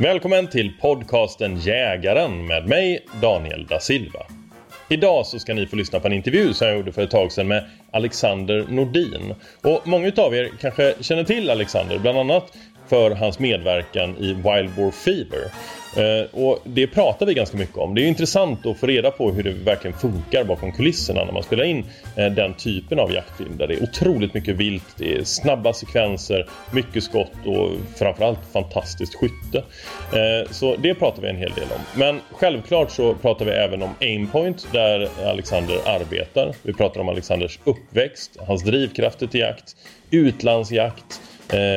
Välkommen till podcasten Jägaren med mig Daniel da Silva. Idag så ska ni få lyssna på en intervju som jag gjorde för ett tag sedan med Alexander Nordin. Och många av er kanske känner till Alexander, bland annat för hans medverkan i Wild War Fever. Eh, och det pratar vi ganska mycket om. Det är intressant att få reda på hur det verkligen funkar bakom kulisserna när man spelar in eh, den typen av jaktfilm där det är otroligt mycket vilt, det är snabba sekvenser, mycket skott och framförallt fantastiskt skytte. Eh, så det pratar vi en hel del om. Men självklart så pratar vi även om Aimpoint där Alexander arbetar. Vi pratar om Alexanders uppväxt, hans drivkrafter till jakt, utlandsjakt, Eh,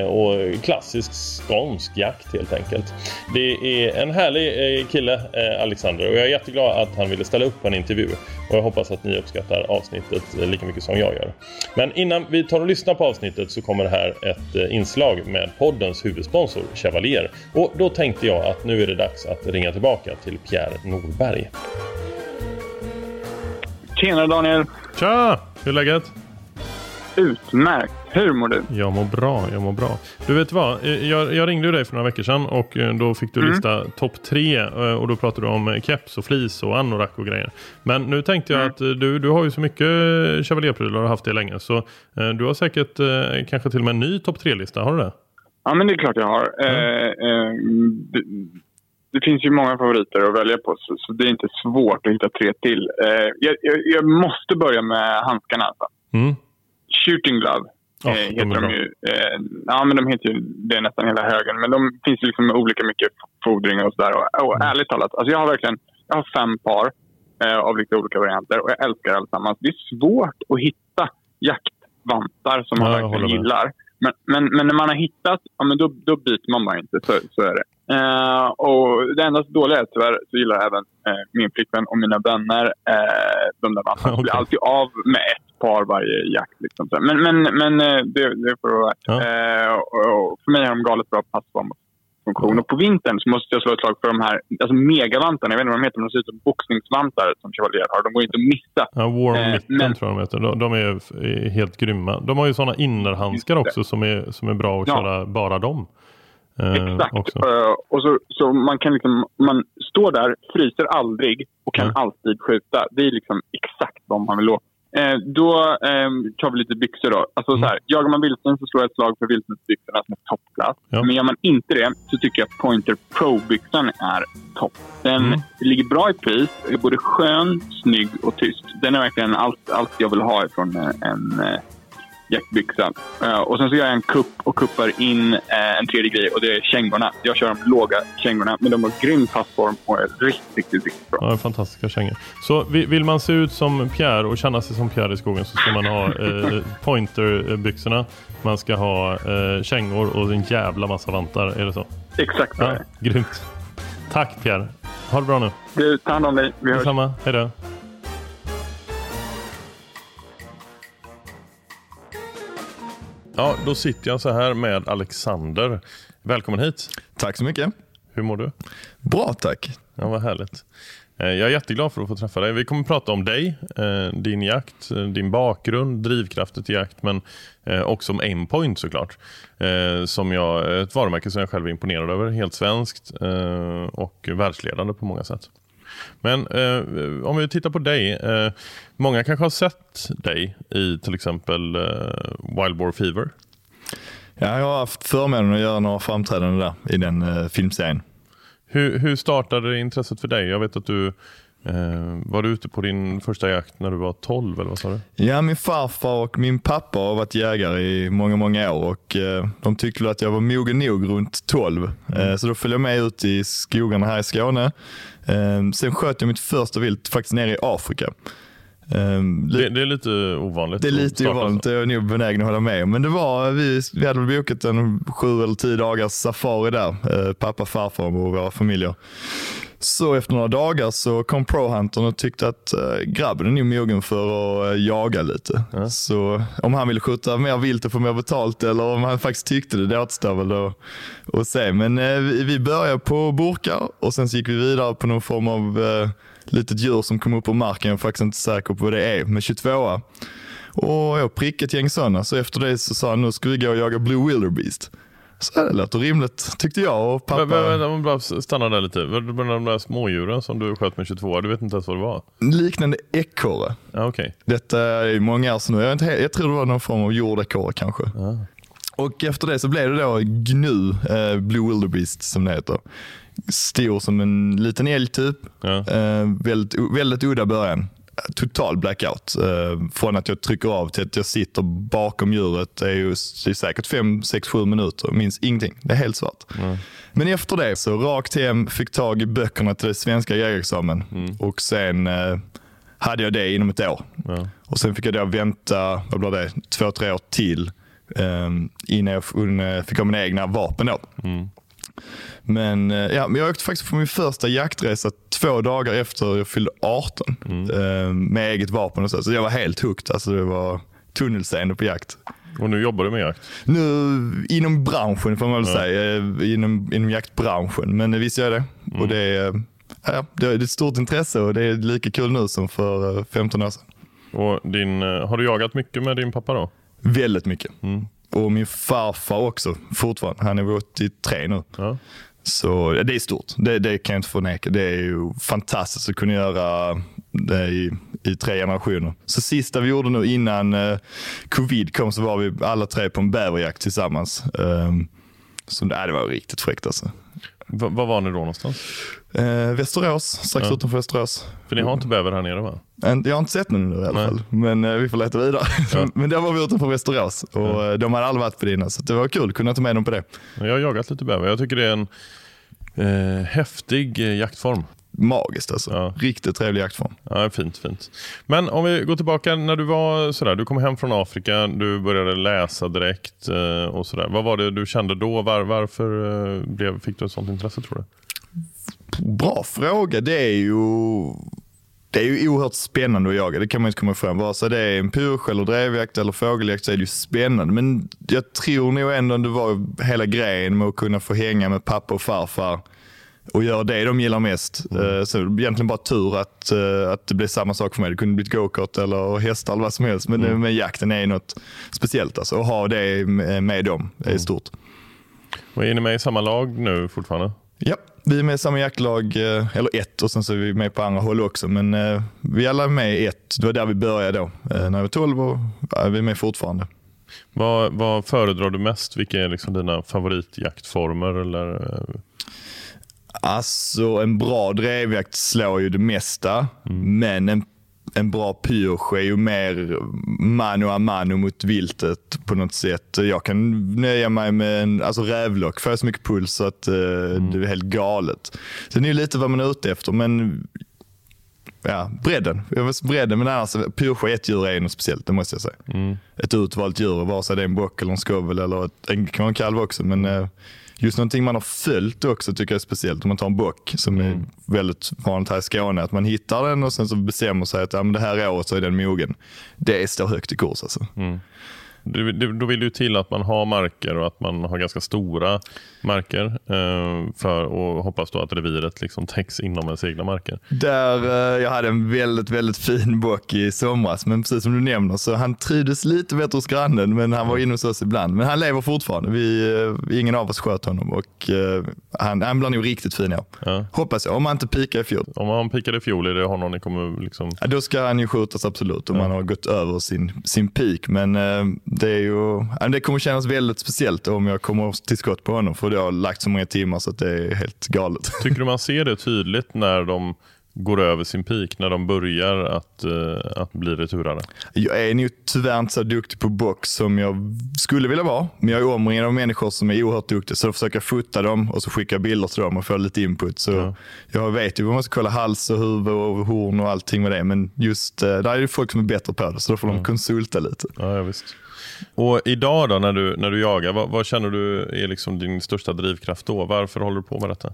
och klassisk skånsk jakt helt enkelt. Det är en härlig eh, kille, eh, Alexander, och jag är jätteglad att han ville ställa upp på en intervju. Och jag hoppas att ni uppskattar avsnittet lika mycket som jag gör. Men innan vi tar och lyssnar på avsnittet så kommer det här ett inslag med poddens huvudsponsor Chevalier. Och då tänkte jag att nu är det dags att ringa tillbaka till Pierre Norberg. Tjena Daniel! Tja! Hur är läget? Utmärkt! Hur mår du? Jag mår bra, jag mår bra. Du vet vad, jag, jag ringde dig för några veckor sedan och eh, då fick du mm. lista topp tre eh, och då pratade du om keps och flis och anorak och grejer. Men nu tänkte jag mm. att eh, du, du har ju så mycket Chevalier-prylar och haft det länge så du har säkert kanske till och med en ny topp tre-lista, har du det? Ja men det är klart jag har. Mm. Eh, det, det, finns ju många favoriter att välja på så, så, det är inte svårt att hitta tre till. Eh, jag, jag, jag, måste börja med handskarna alltså. Mm. Shooting Glove Oh, heter de, de ju. Eh, ja, men de heter ju det är nästan hela högen. Men de finns liksom med olika mycket fordringar och sådär. Och, och mm. ärligt talat, alltså jag har verkligen jag har fem par eh, av lite olika varianter och jag älskar allesammans. Det är svårt att hitta jaktvantar som man ja, verkligen gillar. Men, men, men, när man har hittat, ja, men då, då byter man bara inte. Så, så är det. Uh, och det enda dåliga är tyvärr så gillar även uh, min flickvän och mina vänner uh, de där vantarna. Okay. blir alltid av med ett par varje jakt. Liksom. Men, men, men det, det får vara värt. Ja. Och, och för mig har de galet bra passformfunktion. Och på vintern så måste jag slå ett slag för de här alltså megavantarna. Jag vet inte vad de heter, men de ser ut som boxningsvantar som Chevalier har. De går inte att missa. Ja, Warm Mitten men... tror jag de heter. De, de är helt grymma. De har ju sådana innerhandskar också som är, som är bra att ja. köra bara dem. Eh, Exakt. Uh, och så, så man kan liksom, man står där, fryser aldrig och kan mm. alltid skjuta. Det är liksom exakt vad man vill åt. Eh, då eh, tar vi lite byxor då. Alltså, mm. så här, jagar man vildsvin så slår jag ett slag för vildsvinsbyxorna som är toppklass. Ja. Men gör man inte det så tycker jag att Pointer Pro-byxan är topp. Den mm. ligger bra i pris, är både skön, snygg och tyst. Den är verkligen allt, allt jag vill ha ifrån en, en eh, jackbyxa. Uh, och sen så gör jag en kupp och kuppar in uh, en tredje grej och det är kängorna. Jag kör de låga kängorna, men de har grym passform och är riktigt, riktigt, riktigt bra. Ja, fantastiska kängor. Så vill man se ut som Pierre och känna sig som Pierre i skogen så ska man ha uh, pointerbyxorna. Man ska ha uh, kängor och en jävla massa vantar. Är det så? Exakt så ja, Grymt. Tack Pierre. Ha det bra nu. Du, ta hand om dig. Vi hörs. Detsamma. Hej då. Ja, då sitter jag så här med Alexander. Välkommen hit. Tack så mycket. Hur mår du? Bra, tack. Ja, vad härligt. Eh, jag är jätteglad för att få träffa dig. Vi kommer att prata om dig, eh, din jakt, eh, din bakgrund, drivkrafter till jakt men också om Aimpoint såklart. Som jag, ett varumärke som jag själv är imponerad över. Helt svenskt och världsledande på många sätt. Men eh, om vi tittar på dig. Eh, många kanske har sett dig i till exempel eh, Wild Boar Fever. Ja, jag har haft förmånen att göra några framträdanden där i den eh, filmserien. Hur, hur startade intresset för dig? Jag vet att du var du ute på din första jakt när du var 12 eller vad sa du? Ja, min farfar och min pappa har varit jägare i många, många år och eh, de tyckte att jag var mogen nog runt 12. Mm. Eh, så då följde jag med ut i skogarna här i Skåne. Eh, sen sköt jag mitt första vilt faktiskt nere i Afrika. Det, det, är lite ovanligt. Det är lite ovanligt, det är jag nog benägen att hålla med. Men det var, vi, vi hade bokat en sju eller tio dagars safari där, pappa, farfar och våra familjer. Så efter några dagar så kom ProHuntern och tyckte att äh, grabben är nog mogen för att äh, jaga lite. Ja. Så om han ville skjuta mer vilt och få mer betalt eller om han faktiskt tyckte det, det återstår väl att, se. Men äh, vi, började på burkar och sen så gick vi vidare på någon form av litet djur som kom upp på marken. Jag är faktiskt inte säker på vad det är, med 22 och jag prickade ett gäng sådana. Så efter det så sa han, nu ska vi gå och jaga Blue Wildebeest. Så det låter rimligt tyckte jag och pappa. Men, men, men, bara stanna där lite. De där smådjuren som du sköt med 22 du vet inte ens vad det var? Liknande ekorre. Ja, okay. Detta är många år sedan nu. Jag, inte, jag tror det var någon form av jordekorre kanske. Ja. Och efter det så blev det då GNU, eh, Blue Wildebeest som det heter. Stor som en liten älg typ. Ja. Eh, väldigt, väldigt udda början. Total blackout. Eh, från att jag trycker av till att jag sitter bakom djuret. Det är, ju, det är säkert 5, 6, 7 minuter. Minns ingenting. Det är helt svart. Mm. Men efter det så rakt hem, fick tag i böckerna till svenska jägarexamen. Mm. Och sen eh, hade jag det inom ett år. Ja. Och sen fick jag då vänta, vad blir det, två, tre år till um, innan jag fick ha mina egna vapen då. Mm. Men, eh, ja, men jag åkte faktiskt på min första jaktresa två dagar efter jag fyllde 18 Mm. eh, med eget vapen och så. Så jag var helt hooked. Alltså det var tunnelseende på jakt. Och nu jobbar du med jakt? Nu inom branschen får man väl Ja. säga. eh, Inom, inom jaktbranschen. Men visst gör jag det. Mm. Och det är, ja, det är ett stort intresse och det är lika kul nu som för eh, 15 år sedan. Och din, har du jagat mycket med din pappa då? Väldigt mycket. Mm. Och min farfar också fortfarande. Han är 83 nu. Ja. Så det är stort. Det, det kan jag inte förneka. Det är ju fantastiskt att kunna göra det i, i tre generationer. Så sista vi gjorde nu innan eh, covid kom så var vi alla tre på en bäverjakt tillsammans. Um, så det, det var riktigt fräckt alltså. Va- Var var ni då någonstans? Eh, Västerås, strax Ja. utanför Västerås. För ni har inte bäver här nere va? Jag har inte sett den nu i alla Nej. fall, men eh, vi får leta vidare. Ja. men där var vi utanför Västerås och eh, de hade aldrig varit på det innan, så det var kul kunna ta med dem på det. Jag har jagat lite bäver. Jag tycker det är en eh, häftig eh, jaktform. Magiskt alltså. Ja. Riktigt trevlig jaktform. Ja, fint, fint. Men om vi går tillbaka när du var sådär, du kom hem från Afrika, du började läsa direkt eh, och sådär. Vad var det du kände då? Var, varför eh, blev, fick du ett sånt intresse tror du? Bra fråga. Det är ju det är ju oerhört spännande att jaga, det kan man inte komma ifrån. Vare sig det är en pyrsch eller drevjakt eller fågeljakt så är det ju spännande. Men jag tror nog ändå att det var hela grejen med att kunna få hänga med pappa och farfar och göra det de gillar mest. Eh, Så egentligen bara tur att, eh, att det blev samma sak för mig. Det kunde blivit gokart eller hästar eller vad som helst. Men, men jakten är något speciellt alltså. Att ha det med, dem är stort. Och är ni med i samma lag nu fortfarande? Ja, vi är med i samma jaktlag, eh, eller ett, och sen så är vi med på andra håll också. Men vi alla är med i ett. Det var där vi började då, när jag var 12 och ja, vi är med fortfarande. Vad, vad föredrar du mest? Vilka är liksom dina favoritjaktformer? Eller, Alltså en bra drevjakt slår ju det mesta, men en, en bra pyrsch är ju mer mano a mano mot viltet på något sätt. Jag kan nöja mig med en alltså rävlock, får jag så mycket puls så att eh, det är helt galet. Sen är det lite vad man är ute efter, men ja, bredden. Bredden, men annars pyrsch ett djur är något speciellt, det måste jag säga. mm. Ett utvalt djur, vare sig det är en bock eller en skovel eller ett, en, kan vara en kalv också. Men eh, just någonting man har följt också tycker jag är speciellt. Om man tar en bock som är väldigt vanligt här i Skåne. Att man hittar den och sen så bestämmer sig att ja, men det här året så är den mogen. Det står högt i kurs alltså. Det, det, då vill det ju till att man har marker och att man har ganska stora marker. Eh, för, och hoppas då att reviret liksom täcks inom ens egna marker. Där, eh, jag hade en väldigt, väldigt fin bock i somras. Men precis som du nämner så han trivdes lite bättre hos grannen. Men han var inne hos oss ibland. Men han lever fortfarande. Vi, eh, ingen av oss sköt honom. Och eh, han, han blir nog riktigt fin i år. Ja. Hoppas jag. Om han inte pikar i fjol. Om han pikade i fjol, är det honom ni kommer liksom... Ja, då ska han ju skjutas absolut om han har gått över sin, sin peak. Men eh, det, är ju, det kommer kännas väldigt speciellt om jag kommer till skott på honom. För det har lagt så många timmar så att det är helt galet. Tycker du man ser det tydligt när de går över sin peak, när de börjar att, eh, att bli returare? Jag är nog tyvärr inte så duktig på box som jag skulle vilja vara. Men jag är omringad av människor som är oerhört duktiga. Så då försöker jag fota dem och så skickar jag bilder till dem och får lite input. Så Ja. Jag vet ju vad man ska kolla hals och huvud och horn och allting med det. Men just eh, där är det folk som är bättre på det. Så då får de konsulta lite. Ja, ja, visst. Och idag då när du, när du jagar, vad, vad känner du är liksom din största drivkraft då? Varför håller du på med detta?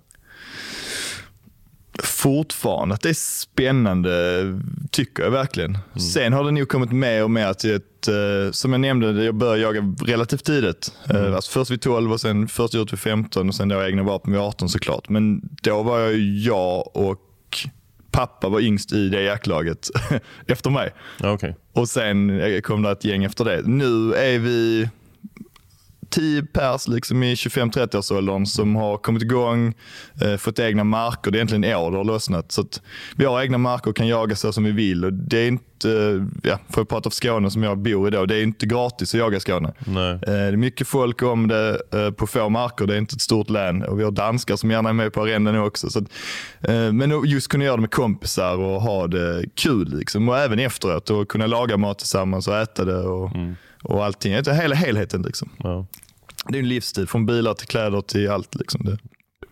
fortfarande att det är spännande, tycker jag verkligen. Sen har det nog kommit mer och mer till ett, eh, som jag nämnde, jag började jaga relativt tidigt. Eh, alltså först vid 12 och sen först ut vid 15 och sen då egna vapen vid 18 såklart. Men då var jag jag och pappa var yngst i det jaktlaget efter mig. Okej. Och sen kom det ett gäng efter det. Nu är vi tio pers liksom i 25-30-årsåldern som har kommit igång, eh, fått egna marker. Det är egentligen i år det har lossnat. Så vi har egna marker och kan jaga så som vi vill. Och det är inte, ja, får jag prata för Skåne som jag bor i då, det är inte gratis att jaga i Skåne. Eh, det är mycket folk om det eh, på få marker, det är inte ett stort län. Och vi har danskar som gärna är med på arenden nu också. Så att, eh, men just kunna göra det med kompisar och ha det kul. Liksom. Och även efteråt och kunna laga mat tillsammans och äta det. Och, mm och allting. Hela helheten liksom. Ja. Det är en livsstil, från bilar till kläder till allt. Liksom. Det.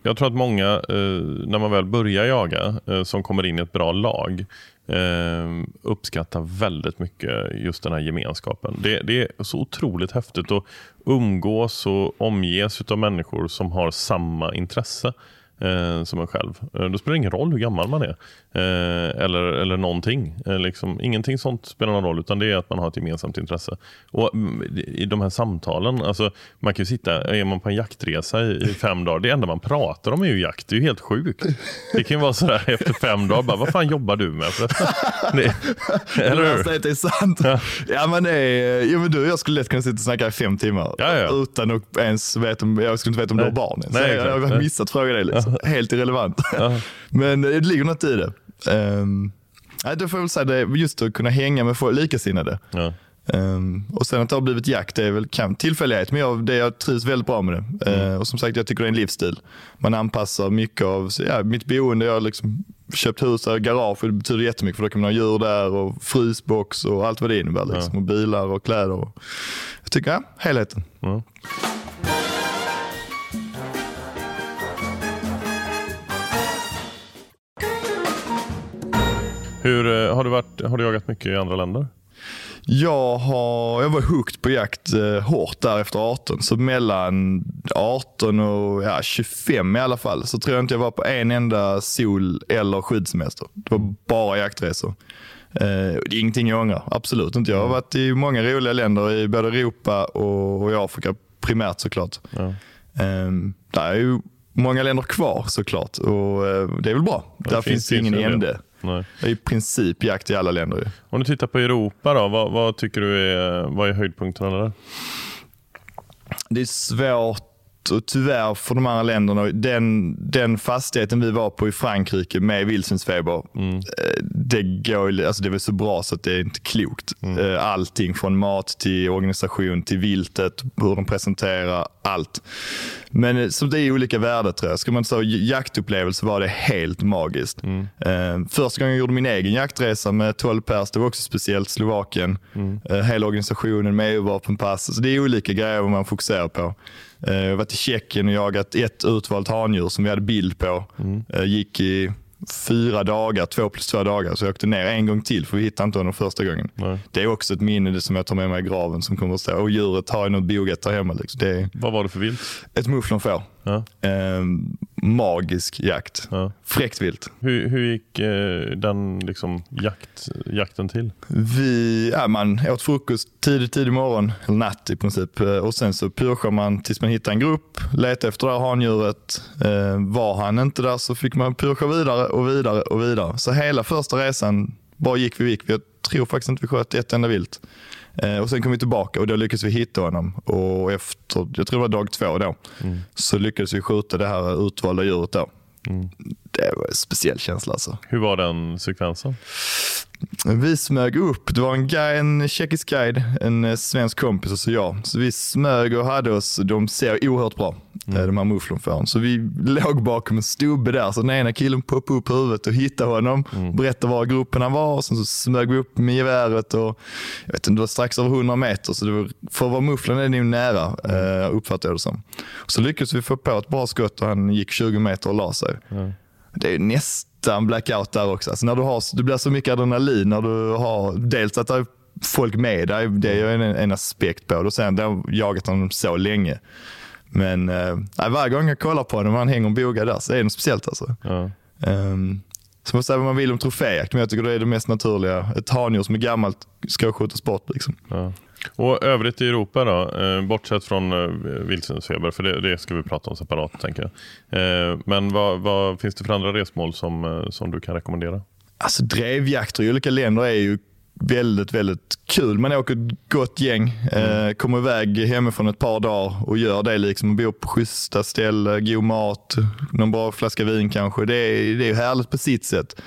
Jag tror att många, eh, när man väl börjar jaga, eh, som kommer in i ett bra lag, eh, uppskattar väldigt mycket just den här gemenskapen. Det, det, är så otroligt häftigt att umgås och omges av människor som har samma intresse eh, som en själv. Eh, då spelar det ingen roll hur gammal man är. Eh, eller, eller någonting. Eh, liksom, ingenting sånt spelar någon roll, utan det är att man har ett gemensamt intresse. Och mm, I de här samtalen, alltså, man kan ju sitta, är man på en jaktresa i, i, fem dagar, det enda man pratar om är ju jakt. Det är ju helt sjukt. Det kan ju vara sådär efter fem dagar, bara, vad fan jobbar du med förresten? eller hur? Det är sant. Ja. ja men är, ja, men du jag skulle lätt kunna sitta och snacka i fem timmar ja, ja. utan att ens veta om, jag skulle inte veta om Nej. du har barn. Nej, jag, jag har missat fråga dig. Liksom. Helt irrelevant. Men det ligger något i det. Um, det får jag väl säga, det just att kunna hänga med likasinnade. Ja. Um, och sen att det har blivit jakt, det är väl kan, tillfällighet, men jag, det, jag trivs väldigt bra med det. Mm. Uh, och som sagt, jag tycker det är en livsstil. Man anpassar mycket av ja, mitt boende. Jag har liksom köpt hus här, garage, det betyder jättemycket för då kan man ha djur där och frysbox och allt vad det innebär. Liksom. Ja. Och bilar och kläder. Och, jag tycker, ja, helheten. Mm. Hur, eh, har, du varit, har du jagat mycket i andra länder? Jag, har, jag var hooked på jakt eh, hårt där efter 18. Så mellan 18 och ja, 25 i alla fall så tror jag inte jag var på en enda sol eller skyddssemester. Det var bara jaktresor. Eh, det är ingenting jag ångrar, absolut inte. Jag har varit i många roliga länder i både Europa och, och Afrika primärt såklart. Ja. Eh, det är ju många länder kvar såklart och eh, det är väl bra. Ja, där finns, finns ingen ände. Nej. Det är i princip jakt i alla länder. Om du tittar på Europa, då, vad, vad tycker du är, vad är höjdpunkterna där? Det är svårt och tyvärr för de andra länderna, den, den fastigheten vi var på i Frankrike med vildsvinsfeber, mm. Eh, det, går, alltså det var så bra så att det är inte klokt. Mm. Eh, allting från mat till organisation till viltet, hur de presenterar, allt. Men eh, som det är olika värden tror jag. Ska man säga jaktupplevelse var det helt magiskt. Mm. första gången jag gjorde min egen jaktresa med 12 pers, det var också speciellt Slovakien. Mm. hela organisationen med EU-vapenpass. Så det är olika grejer man fokuserar på. Eh, jag varit i Tjeckien och jagat ett utvalt handjur som vi hade bild på. Mm. Eh, gick i fyra dagar, två plus två dagar. Så jag åkte ner en gång till för vi hittade inte honom första gången. Nej. Det är också ett minne som jag tar med mig i graven som kommer att stå. Och djuret har jag något boget där hemma. Liksom. Det är Vad var det för vilt? Ett mufflonfår. Ja. Eh, magisk jakt. Ja. Fräckt vilt. Hur, hur gick eh, den liksom, jakt, jakten till? Vi, ja, man åt frukost tidigt, tidig morgon, eller natt i princip. Eh, och sen så purschade man tills man hittade en grupp, letade efter det här handjuret. Eh, var han inte där så fick man purscha vidare och vidare och vidare. Så hela första resan bara gick vi gick. Jag tror faktiskt inte vi sköt ett enda vilt. Eh, och Sen kom vi tillbaka och då lyckades vi hitta honom. Och efter, jag tror det var dag två då, mm. så lyckades vi skjuta det här utvalda djuret. Då. Mm. Det var en speciell känsla. Alltså. Hur var den sekvensen? Vi smög upp. Det var en, guide, en tjeckisk guide, en eh, svensk kompis och så jag. Så vi smög och hade oss. De ser oerhört bra, mm. Eh, de här mufflonfåren. Så vi låg bakom en stubbe där. Så den ena killen poppade upp huvudet och hittade honom. Mm. Berättade var gruppen han var. Och sen så smög vi upp med geväret. Och, jag vet inte, det var strax över 100 meter. Så det var, för att vara mufflon är det nära, mm. uppfattade jag det som. Så lyckades vi få på ett bra skott och han gick 20 meter och la sig. Mm. Det är nästan nästan blackout där också. Alltså när du, har, du blir så mycket adrenalin när du har dels att det är folk med dig, det är en, en aspekt på det. Och sen har jag jagat honom så länge. Men äh, varje gång jag kollar på honom och han hänger och bogar där så är det något speciellt alltså. Ja. Um, så man säga vad man vill om troféjakt, men jag tycker det är det mest naturliga. Ett handjur som är gammalt ska skjutas bort. Liksom. Ja. Och övrigt i Europa då, eh, bortsett från eh, vildsvinsfeber, för det, det, ska vi prata om separat tänker jag. Eh, men vad, vad, finns det för andra resmål som, som du kan rekommendera? Alltså drevjakter i olika länder är ju väldigt, väldigt kul. Man åker ett gott gäng, mm. eh, kommer iväg hemifrån ett par dagar och gör det. liksom. Bor på schyssta ställen, god mat, någon bra flaska vin kanske. Det är, det är härligt på sitt sätt.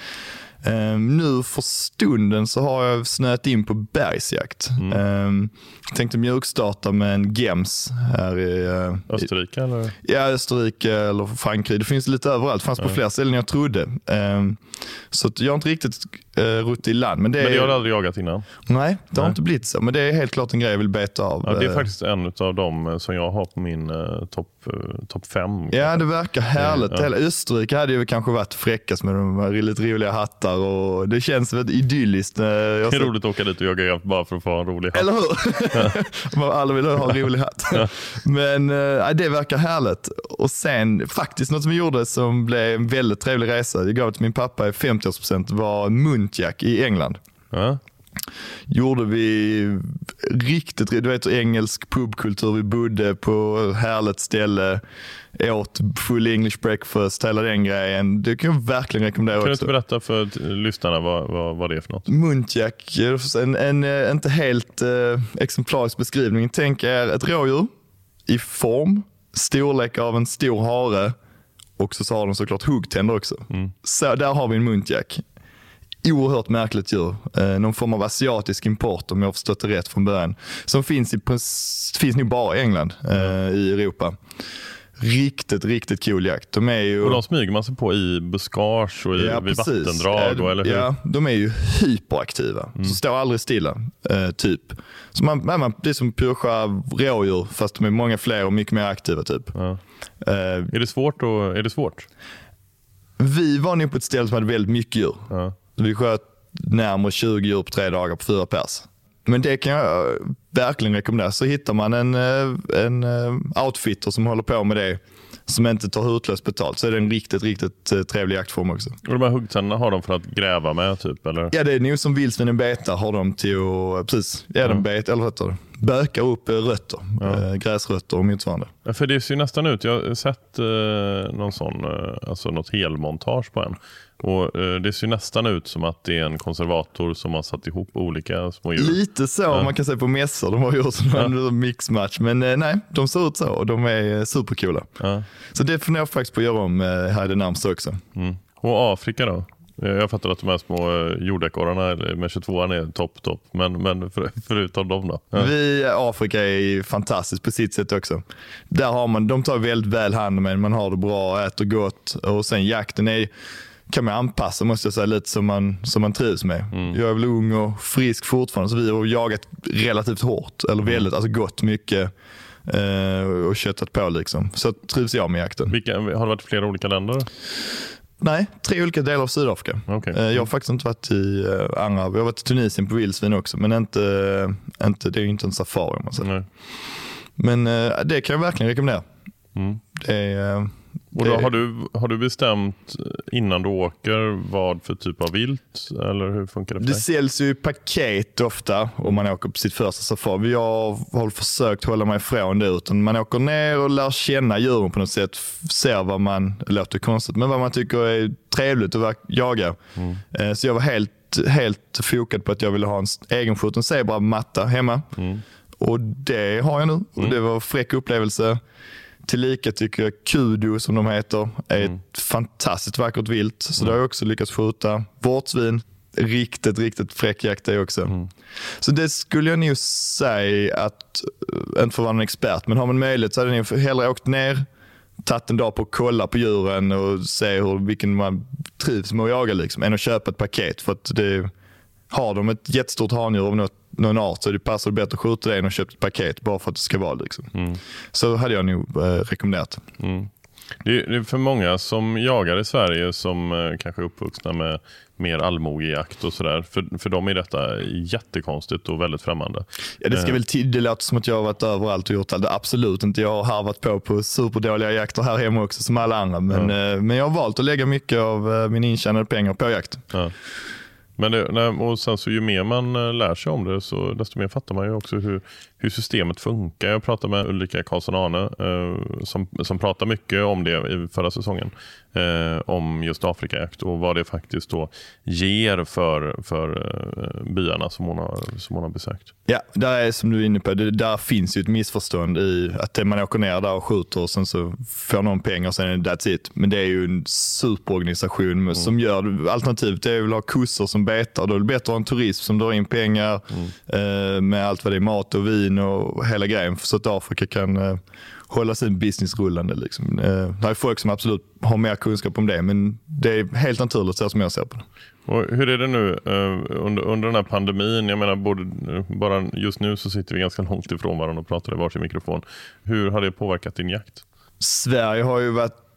Um, nu för stunden så har jag snöat in på bergsjakt. Mm. Um, tänkte mjukstarta med en Gems här i uh, Österrike? Eller? Ja, Österrike eller Frankrike. Det finns lite överallt. Det fanns på fler ställen än jag trodde. Um, så jag har inte riktigt rutt i land. Men det, men det har du aldrig jagat innan? Nej, det har Nej. inte blivit så. Men det är helt klart en grej jag vill beta av. Ja, det är faktiskt en av dem som jag har på min uh, topp uh, top fem. Ja, det verkar härligt. Ja. Österrike hade ju kanske varit fräckast med de lite roliga hattar och det känns väldigt idylliskt. det är roligt att åka dit och jaga jakt bara för att få en rolig hatt. Eller hur? Alla vill ha en rolig hatt. Men äh, det verkar härligt. Och sen faktiskt något som vi gjorde som blev en väldigt trevlig resa. Jag gav till min pappa i 50-årspresent var Muntjack i England. Ja gjorde vi riktigt, du vet engelsk pubkultur. Vi bodde på härligt ställe, åt full English breakfast, hela den grejen. Det kan jag verkligen rekommendera Kan du inte berätta för lyssnarna vad, vad, vad det är för något? Muntjack, en, en, en inte helt eh, exemplarisk beskrivning. Tänk er ett rådjur i form, storlek av en stor hare och så, så har de såklart huggtänder också. Mm. Så där har vi en muntjack oerhört märkligt djur. Eh, någon form av asiatisk import om jag har förstått det rätt från början. Som finns, i, finns nog bara i England, eh, i Europa. Riktigt, riktigt cool jakt. De är ju... Och de smyger man sig på i buskage och i, ja, vid vattendrag? Och, eller hur? Ja, de är ju hyperaktiva. Mm. Så står aldrig stilla, eh, typ. Så man, man, det är som pyscha rådjur fast de är många fler och mycket mer aktiva. typ. Ja. Eh, är, det svårt och, är det svårt? Vi var nog på ett ställe som hade väldigt mycket djur. Ja. Vi sköt närmare 20 djur på tre dagar på fyra pers. Men det kan jag verkligen rekommendera. Så hittar man en, eh, en eh, outfitter som håller på med det, som inte tar hutlöst betalt, så är det en riktigt, riktigt eh, trevlig jaktform också. Och de här huggtänderna har de för att gräva med? Typ, eller? Ja, det är nog som vildsvinen betar har de till att, precis, ja, de bet, eller vad böka upp rötter, ja. gräsrötter och motsvarande. Ja, för det ser ju nästan ut, jag har sett eh, någon sån, eh, alltså något helmontage på en. Och eh, Det ser nästan ut som att det är en konservator som har satt ihop olika små djur. Lite så, ja. man kan säga på mässor. De har gjort en ja. mixmatch. Men eh, nej, de ser ut så och de är eh, supercoola. Ja. Så det funderar jag faktiskt på att göra om här i det närmsta också. Mm. Och Afrika då? Jag fattar att de här små jordekorrarna med 22 är topp, topp. Men, men för, förutom dem då? Ja. Vi, Afrika är fantastiskt på sitt sätt också. Där har man, de tar väldigt väl hand om en, man har det bra, äter gott och sen jakten är kan man anpassa måste jag säga lite som man, som man trivs med. Mm. Jag är väl ung och frisk fortfarande så vi har jagat relativt hårt, eller mm. väldigt, mm. alltså gått mycket eh, och köttat på liksom. Så trivs jag med jakten. Vilka, har det varit flera olika länder? Nej, tre olika delar av Sydafrika. Okay. Eh, jag har faktiskt inte varit i eh, andra, jag har varit i Tunisien på vildsvin också men inte, inte, det är ju inte en safari om man säger. Men eh, det kan jag verkligen rekommendera. Mm. Det är, och då har, du, har du bestämt innan du åker vad för typ av vilt? Eller hur funkar det för Det dig? säljs ju i paket ofta om man åker på sitt första safari. Jag har försökt hålla mig ifrån det. Utan man åker ner och lär känna djuren på något sätt. Ser vad man, det låter konstigt, men vad man tycker är trevligt att jaga. Mm. Eh, så jag var helt, helt fokad på att jag ville ha en egenskjuten zebra matta hemma. Mm. Och det har jag nu. Och mm. det var en fräck upplevelse. Tillika tycker jag Kudo, som de heter, är mm. ett fantastiskt vackert vilt. Så mm. det har jag också lyckats skjuta. Vårtsvin, riktigt, riktigt fräck jakt det också. Mm. Så det skulle jag nog säga att, eh, inte för att vara en expert, men har man möjlighet så hade jag hellre åkt ner, tagit en dag på att kolla på djuren och se hur, vilken man trivs med att jaga liksom, än att köpa ett paket. För att det, har de ett jättestort handjur av något någon art så det passar bättre att skjuta det än att köpa ett paket bara för att det ska vara. Liksom. Mm. Så hade jag nog eh, rekommenderat. Mm. Det är för många som jagar i Sverige som eh, kanske är uppvuxna med mer allmogejakt och sådär. För, för dem är detta jättekonstigt och väldigt främmande. Ja, det ska eh. väl till, det låter som att jag har varit överallt och gjort allt. Absolut inte. Jag har harvat på på superdåliga jakter här hemma också som alla andra. Men, ja. men jag har valt att lägga mycket av min intjänade pengar på jakt. Ja. Men det, nej, och sen så ju mer man eh, lär sig om det så desto mer fattar man ju också hur, hur systemet funkar. Jag pratade med Ulrika Karlsson Arne eh, som, som pratade mycket om det i förra säsongen. Eh, om just Afrikajakt och vad det faktiskt då ger för, för eh, byarna som hon, har, som hon har besökt. Ja, där är som du är inne på, det, där finns ju ett missförstånd i att man åker ner där och skjuter och sen så får någon pengar och sen är det that's it. Men det är ju en superorganisation mm. som gör, alternativet är att ha kossor som betar. Då är det bättre att ha en turism som drar in pengar mm. eh, med allt vad det är, mat och vin och hela grejen så att Afrika kan eh, hålla sin business rullande. Liksom. Eh, det är folk som absolut har mer kunskap om det, men det är helt naturligt så som jag ser på det. Och hur är det nu uh, under, under den här pandemin? Jag menar, både, bara just nu så sitter vi ganska långt ifrån varandra och pratar i varsin mikrofon. Hur har det påverkat din jakt? Sverige har ju varit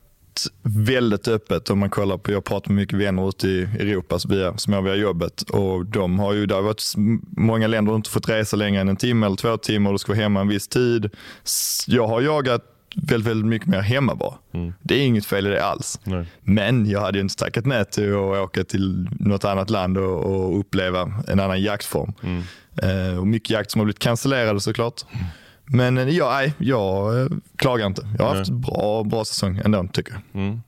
väldigt öppet om man kollar på, jag pratar med mycket vänner ute i Europa via, som jag via jobbet och de har ju, det har varit många länder inte fått resa längre än en timme eller två timmar och du ska vara hemma en viss tid. Jag har jagat väldigt, väldigt mycket mer hemma bara. Mm. Det är inget fel i det alls. Nej. Men jag hade ju inte tackat nej till att åka till något annat land och, och uppleva en annan jaktform. Mm. Eh, och mycket jakt som har blivit cancellerade såklart. Mm. Men eh, ja, nej, jag eh, klagar inte. Jag har haft en bra, bra säsong ändå tycker jag. Mm.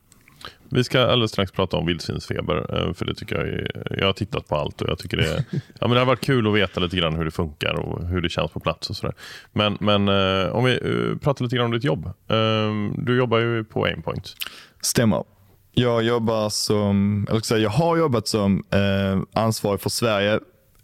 Vi ska alldeles strax prata om vildsvinsfeber. Eh, för det tycker jag, är, jag har tittat på allt och jag tycker det, är, ja, men det har varit kul att veta lite grann hur det funkar och hur det känns på plats. och sådär. Men, men om vi pratar lite grann om ditt jobb. Du jobbar ju på Aimpoint. Stämmer. Jag jobbar som, eller jag har jobbat som ansvarig för Sverige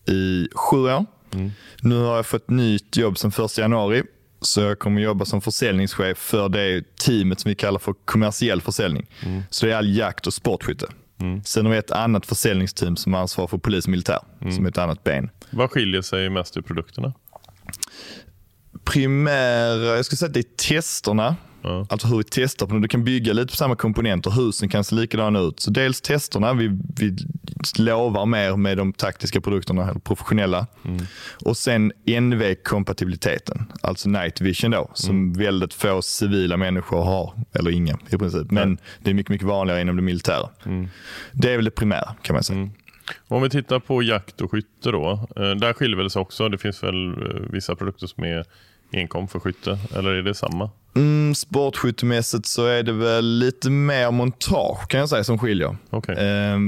i sju år. Mm. Nu har jag fått nytt jobb som 1 januari. Så jag kommer jobba som försäljningschef för det teamet som vi kallar för kommersiell försäljning. Mm. Så det är all jakt och sportskytte. Mm. Sen har vi ett annat försäljningsteam som ansvarar för polis och militär, mm. som är ett annat ben. Vad skiljer sig mest i produkterna? Primär, jag skulle säga att det är testerna Ja. Alltså hur vi testar på det. Du kan bygga lite på samma komponenter. Husen kan se likadana ut. Så dels testerna. Vi, vi lovar mer med de taktiska produkterna, eller professionella. Mm. Och sen NV-kompatibiliteten. Alltså night vision då. Som mm. väldigt få civila människor har. Eller inga i princip. Men ja. det är mycket, mycket vanligare inom det militära. Mm. Det är väl det primära kan man säga. Mm. Om vi tittar på jakt och skytte då. Eh, där skiljer det sig också. Det finns väl eh, vissa produkter som är enkom för skytte? Eller är det samma? Mm, sportskyttemässigt så är det väl lite mer montage kan jag säga som skiljer. Okay. Eh,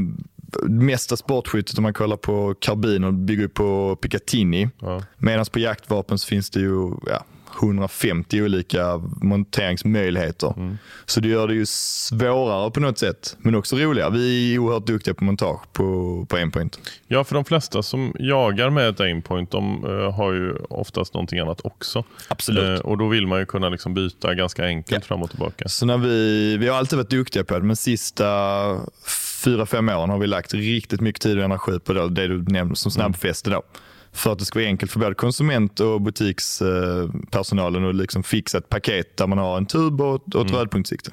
mesta sportskyttet om man kollar på karbiner bygger på Picatinny. Ja. Medan på jaktvapen så finns det ju ja, 150 olika monteringsmöjligheter. Mm. Så det gör det ju svårare på något sätt, men också roligare. Vi är oerhört duktiga på montage på, på aimpoint. Ja, för de flesta som jagar med ett aimpoint, de uh, har ju oftast någonting annat också. Absolut. Uh, och då vill man ju kunna liksom byta ganska enkelt ja. fram och tillbaka. Så när vi, vi har alltid varit duktiga på det, men sista fyra, fem åren har vi lagt riktigt mycket tid och energi på det, det du nämnde som snabbfäste. Då för att det ska vara enkelt för både konsument och butikspersonalen att liksom fixa ett paket där man har en tub och ett mm. rödpunktssikte.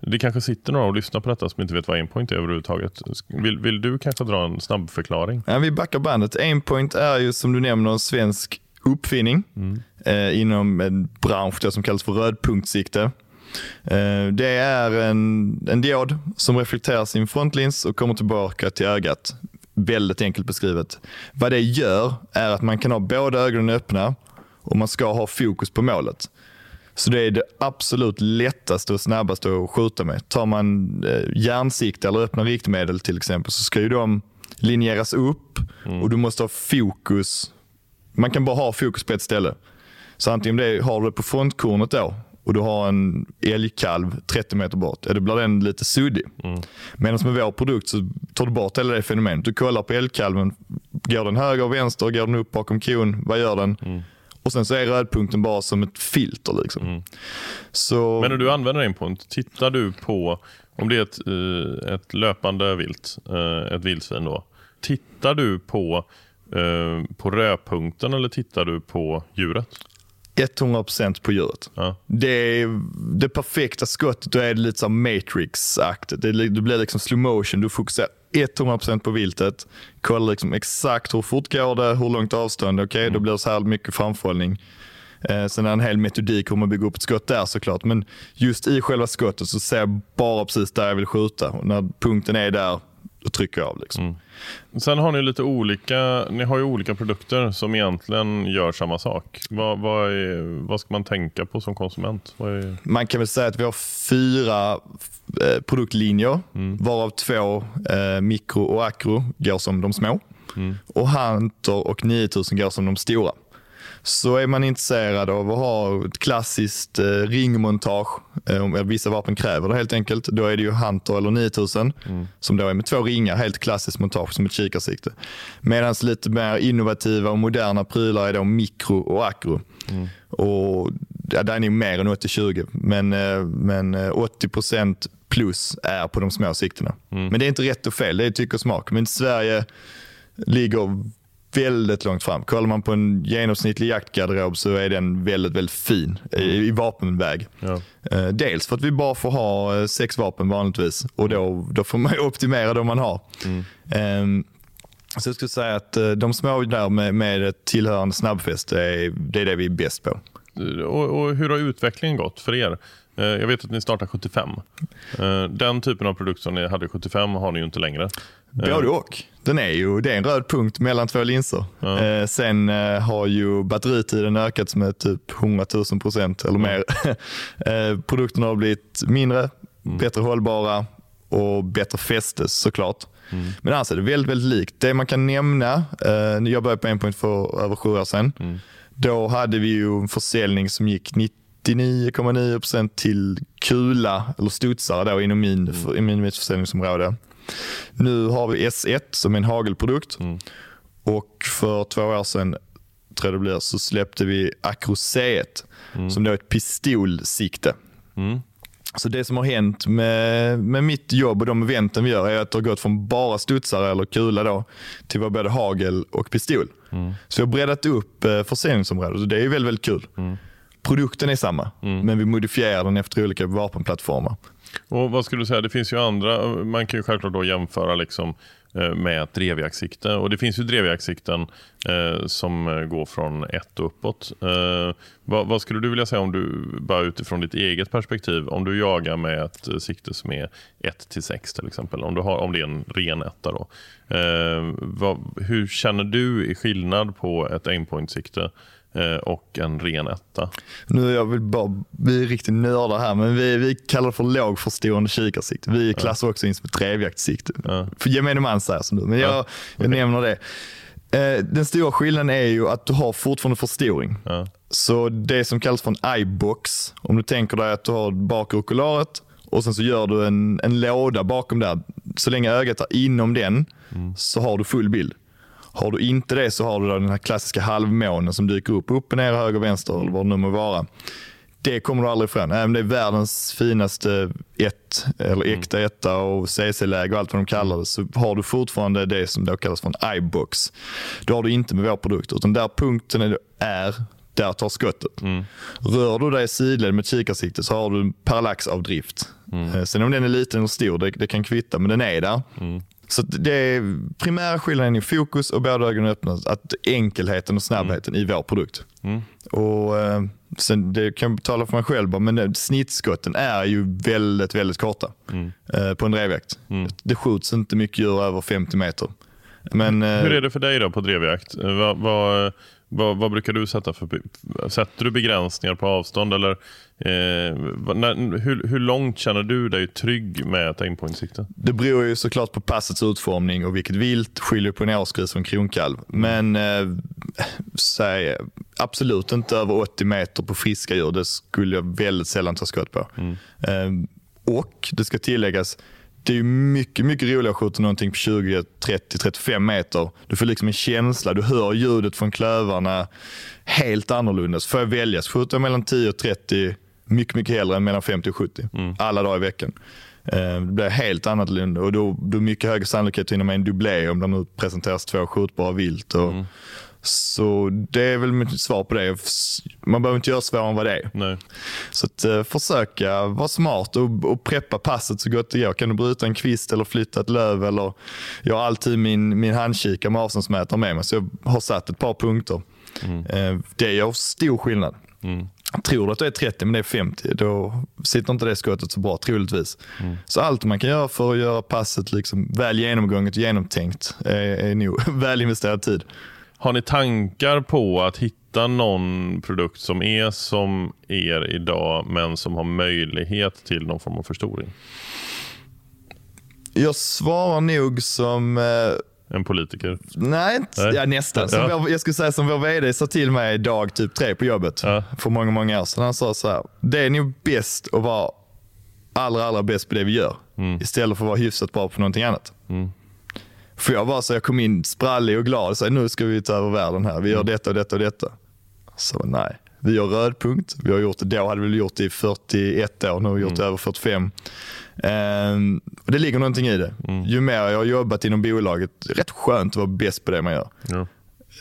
Det kanske sitter några och lyssnar på detta som inte vet vad Aimpoint är överhuvudtaget. Vill, vill du kanske dra en snabb förklaring? Ja, vi backar bandet. Aimpoint är ju som du nämner en svensk uppfinning mm. eh, inom en bransch som kallas för rödpunktssikte. Eh, det är en, en diod som reflekterar sin frontlins och kommer tillbaka till ögat väldigt enkelt beskrivet. Vad det gör är att man kan ha båda ögonen öppna och man ska ha fokus på målet. Så det är det absolut lättaste och snabbaste att skjuta med. Tar man eh, järnsikte eller öppna riktmedel till exempel så ska ju de linjeras upp mm. och du måste ha fokus. Man kan bara ha fokus på ett ställe. Så antingen det, har du det på frontkornet då och du har en älgkalv 30 meter bort, då blir den lite suddig. Mm. Medan med vår produkt så tar du bort hela det fenomenet. Du kollar på älgkalven, går den höger och vänster, går den upp bakom kon, vad gör den? Mm. Och sen så är rödpunkten bara som ett filter. Liksom. Mm. Så... Men när du använder en point, tittar du på, om det är ett, eh, ett löpande vilt, eh, ett vildsvin då, tittar du på, eh, på rödpunkten eller tittar du på djuret? 100% på djuret. Ja. Det är det perfekta skottet, då är det lite som Matrix-aktigt. Det, det, blir liksom slow motion, du fokuserar 100% på viltet. Kollar liksom exakt hur fort går det, hur långt avstånd, okej okay, mm. då blir det så här mycket framförhållning. Eh, sen är det en hel metodik hur man bygger upp ett skott där såklart. Men just i själva skottet så ser jag bara precis där jag vill skjuta. Och när punkten är där, och trycker av. Liksom. Mm. Sen har ni lite olika, ni har ju olika produkter som egentligen gör samma sak. Vad, vad, är, vad ska man tänka på som konsument? Man kan väl säga att vi har fyra eh, produktlinjer, mm. varav två eh, mikro och akro går som de små. Mm. Och Hunter och 9000 går som de stora. Så är man intresserad av att ha ett klassiskt eh, ringmontage, eh, vissa vapen kräver det helt enkelt, då är det ju Hunter eller 9000 mm. som då är med två ringar, helt klassiskt montage som ett kikarsikte. Medan lite mer innovativa och moderna prylar är då mikro och akro. Mm. Och ja, där är nog mer än 80-20, men, eh, men 80% eh, plus är på de små siktena. Mm. Men det är inte rätt och fel, det är tyck och smak. Men Sverige ligger väldigt långt fram. Kollar man på en genomsnittlig jaktgarderob så är den väldigt, väldigt fin i, mm. i vapenväg. Ja. Eh, dels för att vi bara får ha eh, sex vapen vanligtvis och då, då får man optimera de man har. Mm. Um, så jag skulle säga att eh, de små där med, med ett tillhörande snabbfäste, det är det vi är bäst på. Och, och hur har utvecklingen gått för er? Jag vet att ni startade 75. Den typen av produkt som ni hade 75 har ni ju inte längre. Både och. Den är ju, det är en röd punkt mellan två linser. Ja. Eh, sen eh, har ju batteritiden ökat med typ 100 000 procent eller mer. eh, produkterna har blivit mindre, mm. bättre hållbara och bättre fäste såklart. Mm. Men annars är det väldigt, väldigt likt. Det man kan nämna, eh, jag började på en point för över sju år sedan. Mm. Då hade vi ju en försäljning som gick 99,9% till kula eller studsare då inom min, mm. mitt försäljningsområde. Nu har vi S1 som är en hagelprodukt. Mm. Och för två år sedan tror det blir, så släppte vi Acro C1 mm. som då är ett pistolsikte. Mm. Så det som har hänt med, med mitt jobb och de eventen vi gör är att det har gått från bara studsare eller kula då, till både hagel och pistol. Mm. Så vi har breddat upp eh, försäljningsområdet och det är väldigt, väldigt kul. Mm. Produkten är samma, mm. men vi modifierar den efter olika vapenplattformar. Och vad skulle du säga, det finns ju andra, man kan ju självklart då jämföra liksom eh, med ett drevjaktsikte. Och det finns ju drevjaktsikten eh, som eh, går från ett och uppåt. Eh, vad, vad, skulle du vilja säga om du, bara utifrån ditt eget perspektiv, om du jagar med ett eh, sikte som är 1 till 6 till exempel, om, du har, om det är en ren etta då. Eh, vad, hur känner du i skillnad på ett aimpoint-sikte och en ren etta. Nu jag vill bara, vi är riktigt nördar här, men vi, vi kallar det för lågförstående kikarsikte. Vi klassar ja. också in som ett drevjaktssikte. Ja. För gemene man säger som du, men jag, ja. jag okay. nämner det. Eh, den stora skillnaden är ju att du har fortfarande förstoring. Ja. Så det som kallas för en iBox, om du tänker dig att du har bakre okularet och sen så gör du en, en låda bakom där. Så länge ögat är inom den mm. så har du full bild. Har du inte det så har du den här klassiska halvmånen som dyker upp, upp ner, höger, vänster eller vad det nu må vara. Det kommer du aldrig ifrån. Även det är världens finaste ett, eller mm. äkta etta och CC-läge och allt vad de kallar det, så har du fortfarande det som då kallas för en iBox. Det har du inte med vår produkt, utan där punkten är, där tar skottet. Mm. Rör du dig sidled med kikarsikte så har du en parallaxavdrift. Mm. Eh, sen om den är liten eller stor, det, det kan kvitta, men den är där. Mm. Så det är primära skillnaden i fokus och båda ögonen öppnas. Att enkelheten och snabbheten mm. i vår produkt. Mm. Och eh, sen, Det kan jag tala för mig själv men snittskotten är ju väldigt, väldigt korta mm. eh, på en drevjakt. Mm. Det skjuts inte mycket djur över 50 meter. Men, eh, Hur är det för dig då på drevjakt? Vad, vad, vad, vad, brukar du sätta för... Sätter du begränsningar på avstånd eller eh, när, hur, hur, långt känner du dig trygg med ett aimpoint-sikte? Det beror ju såklart på passets utformning och vilket vilt skiljer på en årsgris och en kronkalv. Men eh, säg, absolut inte över 80 meter på friska djur. Det skulle jag väldigt sällan ta skott på. Mm. Eh, och det ska tilläggas, det är mycket, mycket roligare att skjuta någonting på 20, 30, 35 meter. Du får liksom en känsla, du hör ljudet från klövarna helt annorlunda. Så får jag välja, så skjuter jag mellan 10 och 30 mycket, mycket hellre än mellan 50 och 70. Mm. Alla dagar i veckan. Eh, det blir helt annorlunda och då, då är mycket högre sannolikhet att hinna med en dubblé om det nu presenteras två skjutbara vilt. Och, mm. Så det är väl mitt svar på det. Man behöver inte göra svårare än vad det är. Nej. Så att uh, försöka vara smart och, och preppa passet så gott det går. Kan du bryta en kvist eller flytta ett löv eller jag har alltid min, min handkikare med avståndsmätare med mig så jag har satt ett par punkter. Mm. Uh, det gör stor skillnad. Mm. Tror du att du är 30 men det är 50, då sitter inte det skottet så bra troligtvis. Mm. Så allt man kan göra för att göra passet liksom väl genomgånget och genomtänkt är, är nog väl investerad tid. Har ni tankar på att hitta någon produkt som är som er idag men som har möjlighet till någon form av förstoring? Jag svarar nog som... Eh, en politiker? Nej, nej. Ja, nästan. Som ja. Vår, jag skulle säga som vår vd sa till mig dag typ tre på jobbet ja. för många, många år sedan. Han sa så här, det är nog bäst att vara allra, allra bäst på det vi gör mm. istället för att vara hyfsat bra på någonting annat. Mm. För jag var så, jag kom in sprallig och glad och sa nu ska vi ta över världen här. Vi gör mm. detta och detta och detta. Så nej, vi gör rödpunkt. Vi har gjort det, då hade vi gjort det i 41 år, nu har vi gjort det över 45. Um, det ligger någonting i det. Mm. Ju mer jag har jobbat inom bolaget, rätt skönt att vara bäst på det man gör. Ja.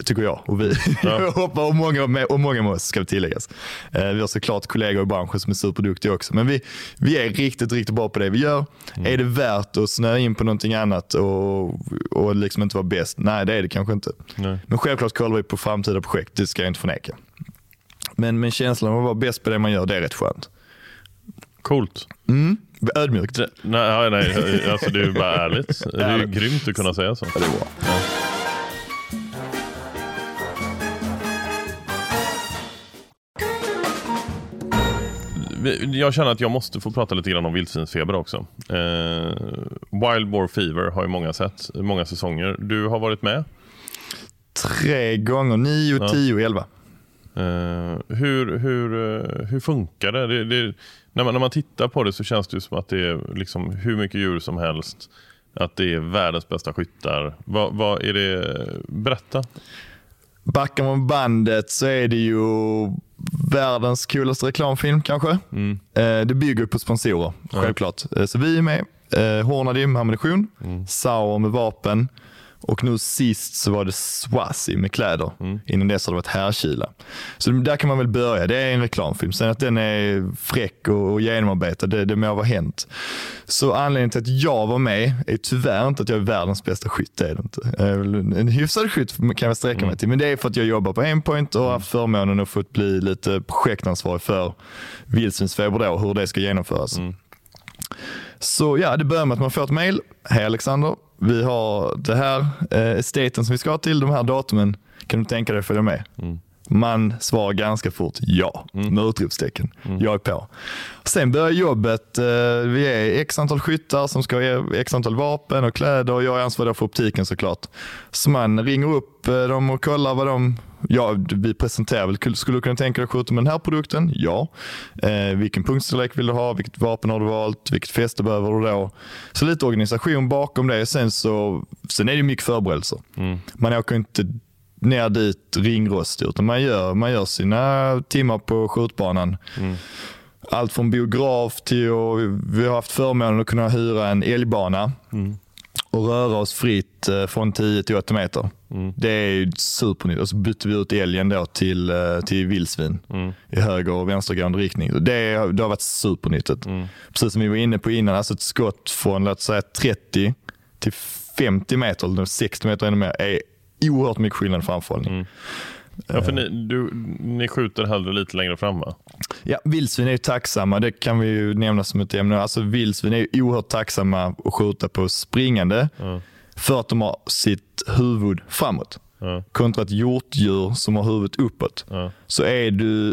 Tycker jag och vi. Ja. och, många med, och många med oss ska tilläggas. Uh, vi har såklart kollegor i branschen som är superduktiga också. Men vi, vi är riktigt, riktigt bra på det vi gör. Mm. Är det värt att snöa in på någonting annat och, och liksom inte vara bäst? Nej, det är det kanske inte. Nej. Men självklart kollar vi på framtida projekt, det ska jag inte förneka. Men, men känslan av att vara bäst på det man gör, det är rätt skönt. Coolt. Mm. Ödmjukt. Nej, nej alltså det är bara ärligt. Det är ju grymt att kunna säga så. Ja, det är bra. Ja. Jag känner att jag måste få prata lite grann om vildsvinsfeber också. Eh, Wild Boar Fever har ju många sett, många säsonger. Du har varit med? Tre gånger, nio, ja. tio, elva. Uh, hur, hur, uh, hur funkar det? det, det när, man, när man tittar på det så känns det som att det är liksom hur mycket djur som helst. Att det är världens bästa skyttar. Vad, vad är det? Berätta. Backar man bandet så är det ju världens coolaste reklamfilm kanske. Mm. Uh, det bygger på sponsorer, självklart. Så vi är med. Hornadim med ammunition, mm. Sauer med vapen. Och nu sist så var det Swazi med kläder. Mm. Innan dess har det varit Härkila. Så där kan man väl börja. Det är en reklamfilm. Sen att den är fräck och genomarbetad, det, det må vara hänt. Så anledningen till att jag var med är tyvärr inte att jag är världens bästa skytt. Det är det inte. En hyfsad skytt kan jag sträcka mig mm. till. Men det är för att jag jobbar på Aimpoint och har haft förmånen att få bli lite projektansvarig för vildsvinsfeber då, hur det ska genomföras. Mm. Så ja, det börjar med att man får ett mail. Hej Alexander, vi har det här eh, estaten som vi ska till, de här datumen. Kan du tänka dig att följa med? Mm. Man svarar ganska fort ja, mm. med utropstecken. Mm. Jag är på. Sen börjar jobbet. Eh, vi är x antal skyttar som ska ha x antal vapen och kläder och jag är ansvarig för optiken såklart. Så man ringer upp eh, dem och kollar vad de Ja, vi presenterar väl, skulle du kunna tänka dig att skjuta med den här produkten? Ja. Eh, vilken punktstorlek vill du ha? Vilket vapen har du valt? Vilket fäste behöver du då? Så lite organisation bakom det. Sen, så, sen är det mycket förberedelser. Mm. Man åker inte ner dit ringrostig, utan man gör, man gör sina timmar på skjutbanan. Mm. Allt från biograf till och vi har haft förmånen att kunna hyra en älgbana. Mm och röra oss fritt eh, från 10 till 8 meter. Mm. Det är supernytt. Och så bytte vi ut älgen då till, eh, till vildsvin mm. i höger och vänstergående riktning. Det, det har varit supernyttigt. Mm. Precis som vi var inne på innan, alltså ett skott från låt säga 30 till 50 meter, eller 60 meter ännu mer, är oerhört mycket skillnad i framförhållning. Mm. Ja, för ni, du, ni skjuter hellre lite längre fram va? Ja, vildsvin är ju tacksamma. Det kan vi ju nämna som ett ämne. Alltså, vildsvin är ju oerhört tacksamma att skjuta på springande mm. för att de har sitt huvud framåt. Mm. Kontra ett hjortdjur som har huvudet uppåt. Mm. Så är du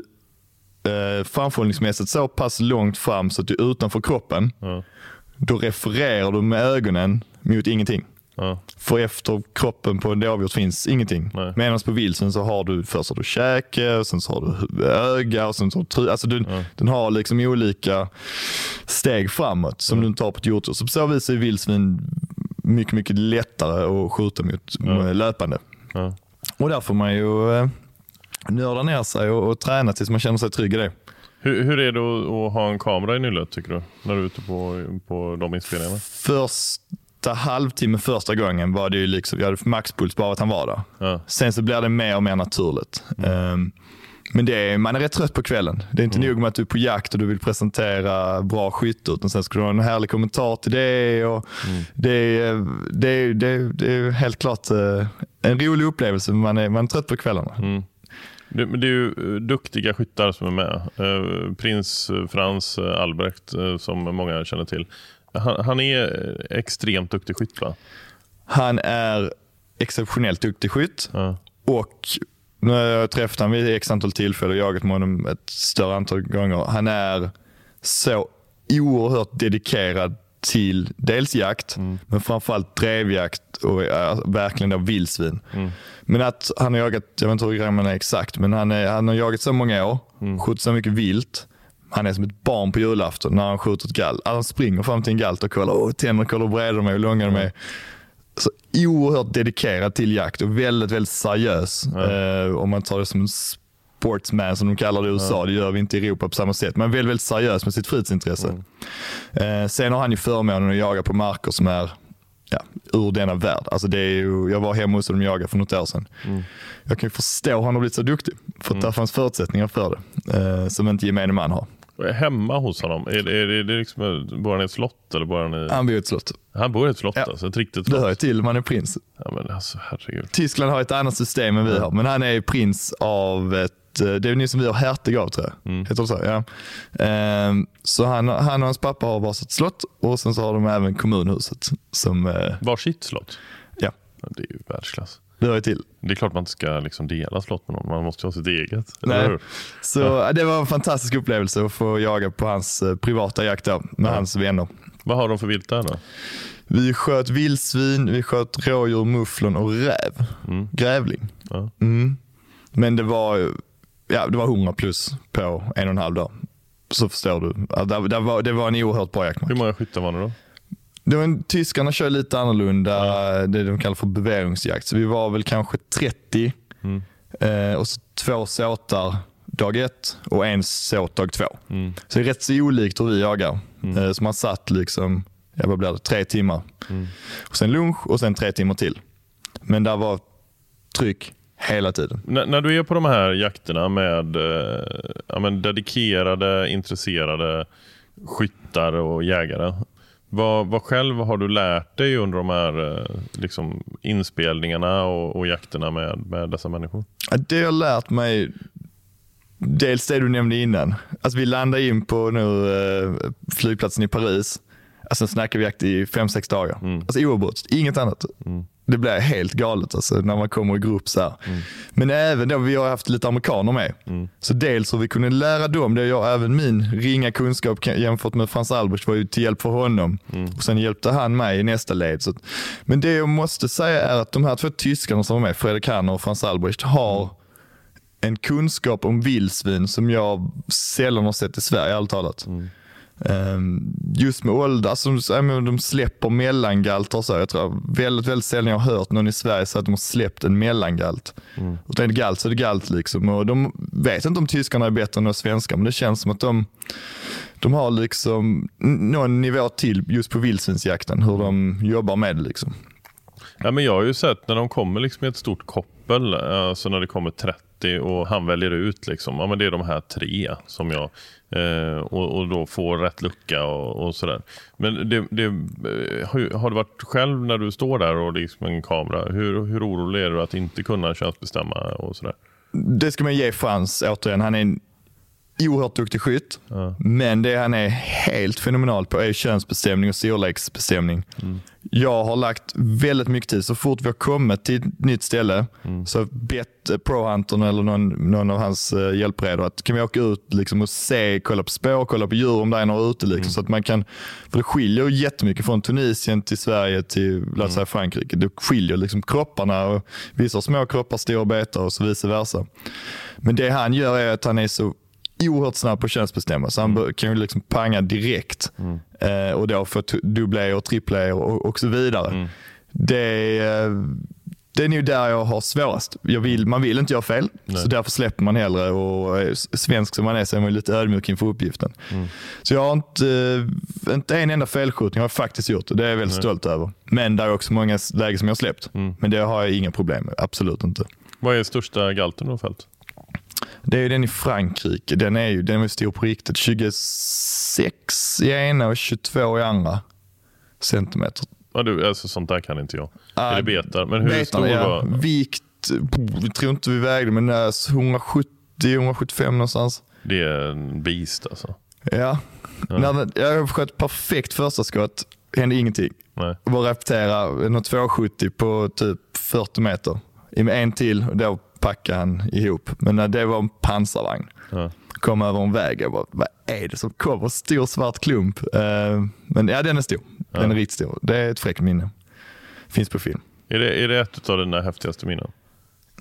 eh, framförhållningsmässigt så pass långt fram så att du är utanför kroppen, då refererar du med ögonen mot ingenting. Ja. För efter kroppen på en dovhjort finns ingenting. Medan på vilsen så har du först har du käke, sen så har du öga och sen så har du alltså du, ja. Den har liksom olika steg framåt som ja. du tar på ett hjortdjur. Så på så vis är vildsvin mycket, mycket lättare att skjuta mot ja. löpande. Och där får man ju eh, nörda ner sig och, och träna tills man känner sig trygg i det. Hur, hur är det att, ha en kamera i nyllet tycker du? När du är ute på, på de inspelningarna? Först första halvtimmen första gången var det ju liksom, jag hade maxpuls bara att han var där. Ja. Sen så blir det mer och mer naturligt. Mm. Um, men det är, man är rätt trött på kvällen. Det är inte mm. nog med att du är på jakt och du vill presentera bra skytte, utan sen ska du ha en härlig kommentar till det. Och mm. det, är, det, det, det är helt klart uh, en rolig upplevelse, men man är, man är trött på kvällarna. Mm. Det, men det är ju eh, duktiga skyttar som är med. Eh, prins Frans Albrecht som många känner till. Han, han är extremt duktig skytt va? Han är exceptionellt duktig skytt. Ja. Och nu har jag träffat honom vid x antal tillfällen och jagat med honom ett större antal gånger. Han är så oerhört dedikerad till dels jakt, mm. men framförallt drevjakt och äh, verkligen då vildsvin. Mm. Men att han har jagat, jag vet inte hur gammal han är exakt, men han, är, han har jagat så många år, mm. skjutit så mycket vilt. Han är som ett barn på julafton när han skjuter ett gall. Han springer fram till en galt och kollar, åh, tänder, kollar breda de är, hur långa de är. Så oerhört dedikerad till jakt och väldigt, väldigt seriös. Eh, om man tar det som en sportsman som de kallar det i USA. Ja. Det gör vi inte i Europa på samma sätt. Men väldigt, väldigt seriös med sitt fritidsintresse. Mm. Eh, sen har han ju förmånen att jaga på marker som är ja, ur denna värld. Alltså det är ju, jag var hemma hos dem och jagade för något år sedan. Mm. Jag kan ju förstå att han har blivit så duktig. För att mm. där fanns förutsättningar för det. Eh, som inte gemene man har. Hemma hos honom? Är, är, är det liksom, bor han i ett slott? Eller bor han, i... han bor i ett slott. Han bor i ett slott ja. alltså? Ett riktigt slott? Det hör ju till, man är prins. Ja, men alltså, herregud. Tyskland har ett annat system än vi har, men han är prins av ett Eh, det är ni som vi har hertig av tror jag. Mm. Heter det så? Ja. Ehm, så han, han och hans pappa har varsitt slott och sen så har de även kommunhuset. Som, eh, Varsitt slott? Ja. Det är ju världsklass. Det hör till. Det är klart man inte ska liksom dela slott med någon. Man måste ju ha sitt eget. Nej. Så ja. Det var en fantastisk upplevelse att få jaga på hans eh, privata jakt då, med ja. hans vänner. Vad har de för vilt där då? Vi sköt vildsvin, vi sköt rådjur, mufflon och räv. Mm. Grävling. Ja. Mm. Men det var ja, det var 100 plus på en och en halv dag. Så förstår du. Det, var, det var en oerhört bra jaktmatch. Hur många skyttar var det då? En, tyskarna kör lite annorlunda, ja. det de kallar för beveringsjakt. Så vi var väl kanske 30 mm. eh, och så två såtar dag ett och en såt dag två. Mm. Så det är rätt så olikt hur vi jagar. Mm. Eh, så man satt liksom, ja, vad blir det, tre timmar. Mm. Och sen lunch och sen tre timmar till. Men där var tryck Hela tiden. N när du är på de här jakterna med eh, ja, dedikerade, intresserade skyttar och jägare. Vad, vad själv har du lärt dig under de här eh, liksom, inspelningarna och, och jakterna med, med dessa människor? Det jag har lärt mig, dels det du nämnde innan. Alltså vi landade in på nu, eh, flygplatsen i Paris. Alltså snackar vi jakt i fem sex dagar. Mm. Alltså oavbrutet, inget annat. Mm. Det blir helt galet alltså, när man kommer i grupp så mm. Men även då, vi har haft lite amerikaner med. Mm. Så dels hur vi kunde lära dem, det jag, även min ringa kunskap jämfört med Frans Albrecht var ju till hjälp för honom. Mm. Och Sen hjälpte han mig i nästa led. Så, men det jag måste säga är att de här två tyskarna som var med, Fredrik Hanner och Frans Albrecht, har en kunskap om vildsvin som jag sällan har sett i Sverige, ärligt talat. Mm. Ehm, just med ålder, alltså, de släpper mellangalter och så. Jag tror väldigt, väldigt sällan jag har hört någon i Sverige säga att de har släppt en mellangalt. Mm. Utan är det galt så är det galt. Liksom. Och de vet inte om tyskarna är bättre än de men det känns som att de, de har liksom någon nivå till just på vildsvinsjakten, hur de jobbar med det. Liksom. Ja, men jag har ju sett när de kommer liksom i ett stort koppel, alltså när det kommer 30 och han väljer ut, liksom, ja, men det är de här tre som jag Eh, och, och, då få rätt lucka och, och sådär. Men det, det, eh, har, har, du varit själv när du står där och liksom en kamera, hur, hur orolig är du att inte kunna könsbestämma och sådär? Det ska man ge Frans återigen. Han är en oerhört duktig skytt. Ja. Men det han är helt fenomenal på är könsbestämning och storleksbestämning. Mm. Jag har lagt väldigt mycket tid. Så fort vi har kommit till ett nytt ställe mm. så har jag bett ProHuntern eller någon, någon av hans uh, hjälpredor att kan vi åka ut liksom, och se, kolla på spår, kolla på djur om det är några ute. Liksom, mm. så att man kan, för det skiljer jättemycket från Tunisien till Sverige till låt säga Frankrike. Det skiljer liksom kropparna. Och vissa har små kroppar, stora betar och så vice versa. Men det han gör är att han är så oerhört snabb på könsbestämma. Så han mm. kan ju liksom panga direkt. Mm. Eh, och då få dubbla och trippla och, och så vidare. Mm. Det, eh, det är nog där jag har svårast. Jag vill, man vill inte göra fel, Nej. så därför släpper man hellre. Och eh, svensk som man är så är man lite ödmjuk inför uppgiften. Mm. Så jag har inte, eh, inte en enda felskjutning har jag faktiskt gjort. Det är jag väldigt Nej. stolt över. Men det är också många lägen som jag har släppt. Mm. Men det har jag inga problem med. Absolut inte. Vad är största galten du har fällt? Det är ju den i Frankrike. Den är ju den är stor på riktigt. 26 i ena och 22 i andra centimeter. Ja, du, alltså, sånt där kan inte jag. Uh, det betar? Men hur betar, stor ja. var Vikt vi tror inte vi vägde, men 170-175 någonstans. Det är en beast alltså. Ja. ja. När, jag sköt perfekt första skott, hände ingenting. Nej. Bara repetera något 270 på typ 40 meter. En till, då packade han ihop. Men det var en pansarvagn. Ja. Kom över en väg. Jag bara, vad är det som kommer? Stor svart klump. Uh, men ja, den är stor. Ja. Den är riktigt stor. Det är ett fräckt minne. Finns på film. Är det, är det ett av dina häftigaste minnen?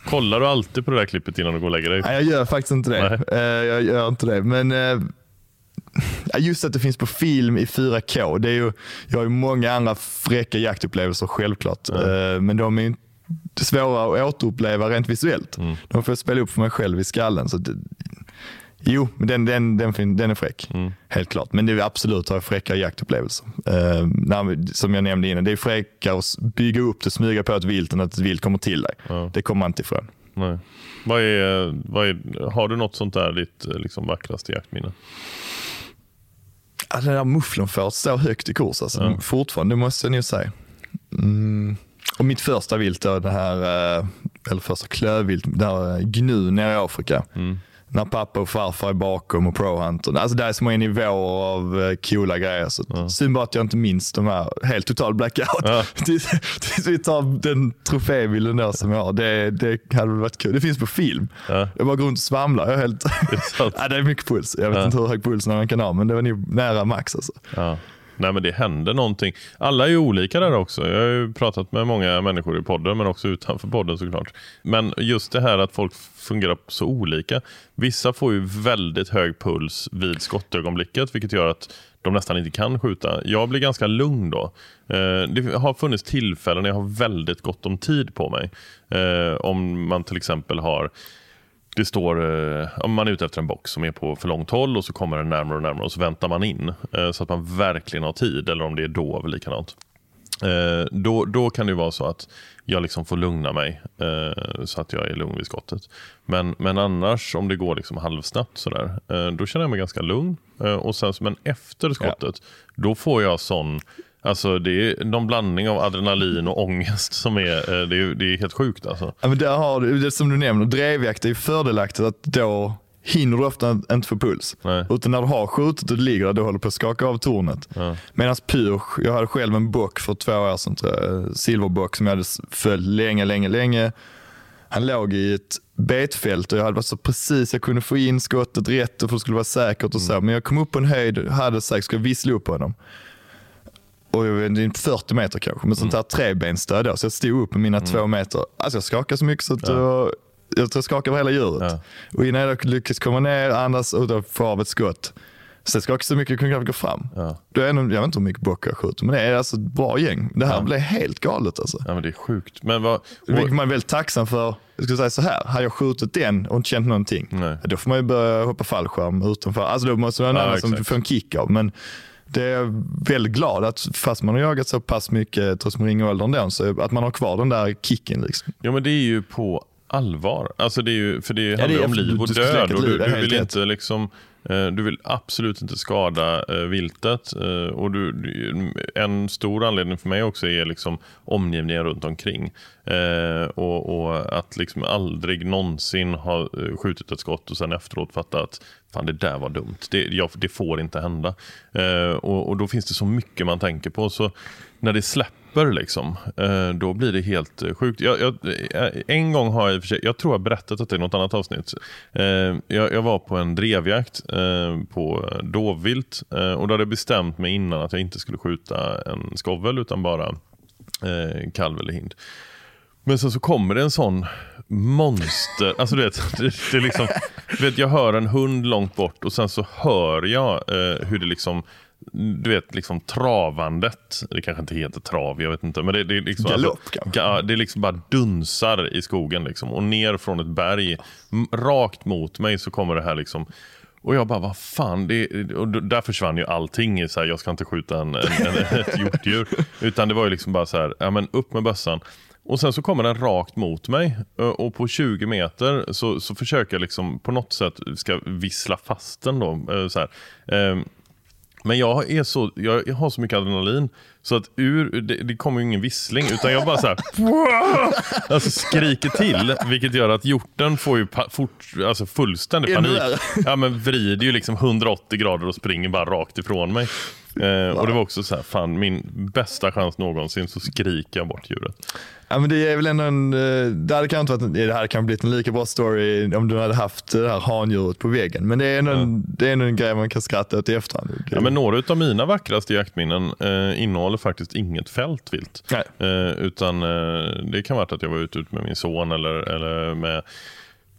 Kollar du alltid på det där klippet innan du går och lägger dig? Nej, jag gör faktiskt inte det. Uh, jag gör inte det. Men uh, just att det finns på film i 4K. Det är ju, jag har ju många andra fräcka jaktupplevelser självklart. Mm. Men de är inte svåra att återuppleva rent visuellt. Mm. De får jag spela upp för mig själv i skallen. Så det, jo, men den, den, den, den är fräck. Mm. Helt klart. Men det är absolut har fräckare jaktupplevelser. Uh, när, som jag nämnde innan, det är fräckare att bygga upp det, smyga på ett vilt än att ett vilt kommer till dig. Ja. Det kommer man inte ifrån. Nej. Vad är, vad är, har du något sånt där ditt liksom, vackraste jaktminne? Ja, den där mufflonfåret står högt i kurs alltså. Ja. fortfarande, det måste jag nog säga. Mm. Och mitt första vilt, då, det här, eh, eller första klövvilt, det här eh, gnu nere i Afrika. Mm när pappa och farfar är bakom och prohunter. Alltså det är så många nivåer av uh, coola grejer. Så ja. Synd bara att jag inte minns de här, helt total blackout. Ja. Tills vi tar den trofébilden där som jag har. Det, det hade varit kul. Det finns på film. Ja. Jag bara går runt och svamlar. Jag är helt... det, är ja, det är mycket puls. Jag vet inte hur hög puls man kan ha, men det var nog nära max. Alltså. Nej men det händer någonting. Alla är ju olika där också. Jag har ju pratat med många människor i podden men också utanför podden såklart. Men just det här att folk fungerar så olika. Vissa får ju väldigt hög puls vid skottögonblicket vilket gör att de nästan inte kan skjuta. Jag blir ganska lugn då. Eh, det har funnits tillfällen när jag har väldigt gott om tid på mig. Eh, om man till exempel har det står, eh, om man är ute efter en box som är på för långt håll och så kommer den närmare och närmare och så väntar man in eh, så att man verkligen har tid eller om det är dov likadant. Eh, då, då kan det vara så att jag liksom får lugna mig så att jag är lugn vid skottet. Men, men annars om det går liksom halvsnabbt sådär, då känner jag mig ganska lugn. och sen, men efter skottet, ja. då får jag sån Alltså det är någon blandning av adrenalin och ångest som är, eh, det är, det är helt sjukt. Alltså. Ja, men där har du, det som du nämner, drevjakt är fördelaktigt att då hinner du ofta inte få puls. Nej. Utan när du har skjutit och du ligger där, du håller på att skaka av tornet. Ja. Medan pyrsch, jag hade själv en bock för två år sedan, silverbock som jag hade följt länge, länge, länge. Han låg i ett betfält och jag hade varit så precis, jag kunde få in skottet rätt och för det skulle vara säkert och så. Mm. Men jag kom upp på en höjd, hade sagt, ska jag vissla upp honom och 40 meter kanske, med sånt här trebensstöd då. Så jag stod upp med mina mm. två meter. Alltså jag skakade så mycket så att ja. jag, jag tror jag skakade över hela djuret. Ja. Och innan jag lyckades komma ner, andas och få av ett skott. Så jag skakade så mycket jag kunde knappt gå fram. Ja. Då är nog, jag vet inte hur mycket bockar jag skjuter, men det är alltså ett bra gäng. Det här ja. blev helt galet alltså. Ja men det är sjukt. Men vad, Vilket man är väldigt tacksam för. Jag skulle säga så här, hade jag skjutit den och inte känt någonting, Nej. då får man ju börja hoppa fallskärm utanför. Alltså då måste man ha annan som får en kick av. Men det är jag väldigt glad att fast man har jagat så pass mycket trots man ringer åldern då, så att man har kvar den där kicken. Liksom. Ja men det är ju på allvar. Alltså det är ju, för det handlar ja, det är, om liv och död. Och du, du vill inte liksom Eh, du vill absolut inte skada eh, viltet. Eh, och du, en stor anledning för mig också är liksom omgivningen runt omkring. Och, och att liksom aldrig någonsin ha skjutit ett skott och sen efteråt fatta att fan det där var dumt. Det, jag, det får inte hända. Och, och, då finns det så mycket man tänker på. Så när det släpper liksom, eh, då blir det helt eh, sjukt. Jag, jag, eh, en gång har jag, jag tror jag berättat att det är något annat avsnitt. Jag, jag var på en drevjakt på dovvilt och då hade jag bestämt mig innan att jag inte skulle skjuta en skovel utan bara kalv eller hind. Men sen så kommer det en sån monster, alltså du vet, det, det är liksom, du vet, jag hör en hund långt bort och sen så hör jag eh, hur det liksom du vet, liksom travandet. Det kanske inte heter trav, jag vet inte. Men det, det är liksom, Galopp alltså, kanske? Det är liksom bara dunsar i skogen liksom. Och ner från ett berg, rakt mot mig så kommer det här liksom och jag bara, vad fan, det, och där försvann ju allting. Så här, jag ska inte skjuta en, en, en, ett hjortdjur. Utan det var ju liksom bara så här, ja men upp med bössan. Och sen så kommer den rakt mot mig och på 20 meter så, så försöker jag liksom på något sätt ska vissla fast den då. Så här. Men jag, är så, jag, har så mycket adrenalin så att ur, det, det kommer ju ingen vissling utan jag bara så här, alltså skriker till vilket gör att hjorten får ju pa, fort, alltså fullständig panik. Ja, men vrider ju liksom 180 grader och springer bara rakt ifrån mig. Eh, och det var också så här, fan min bästa chans någonsin så skriker jag bort djuret. Ja, men det är väl ändå en, det hade kanske inte varit, det hade kanske blivit en lika bra story om du hade haft det här handjuret på väggen. Men det är ändå, ja. en, det är ändå en grej man kan skratta åt i efterhand. Ja, men några av mina vackraste jaktminnen eh, innehåller faktiskt inget fältvilt. Eh, utan eh, det kan vara att jag var ute med min son eller, eller med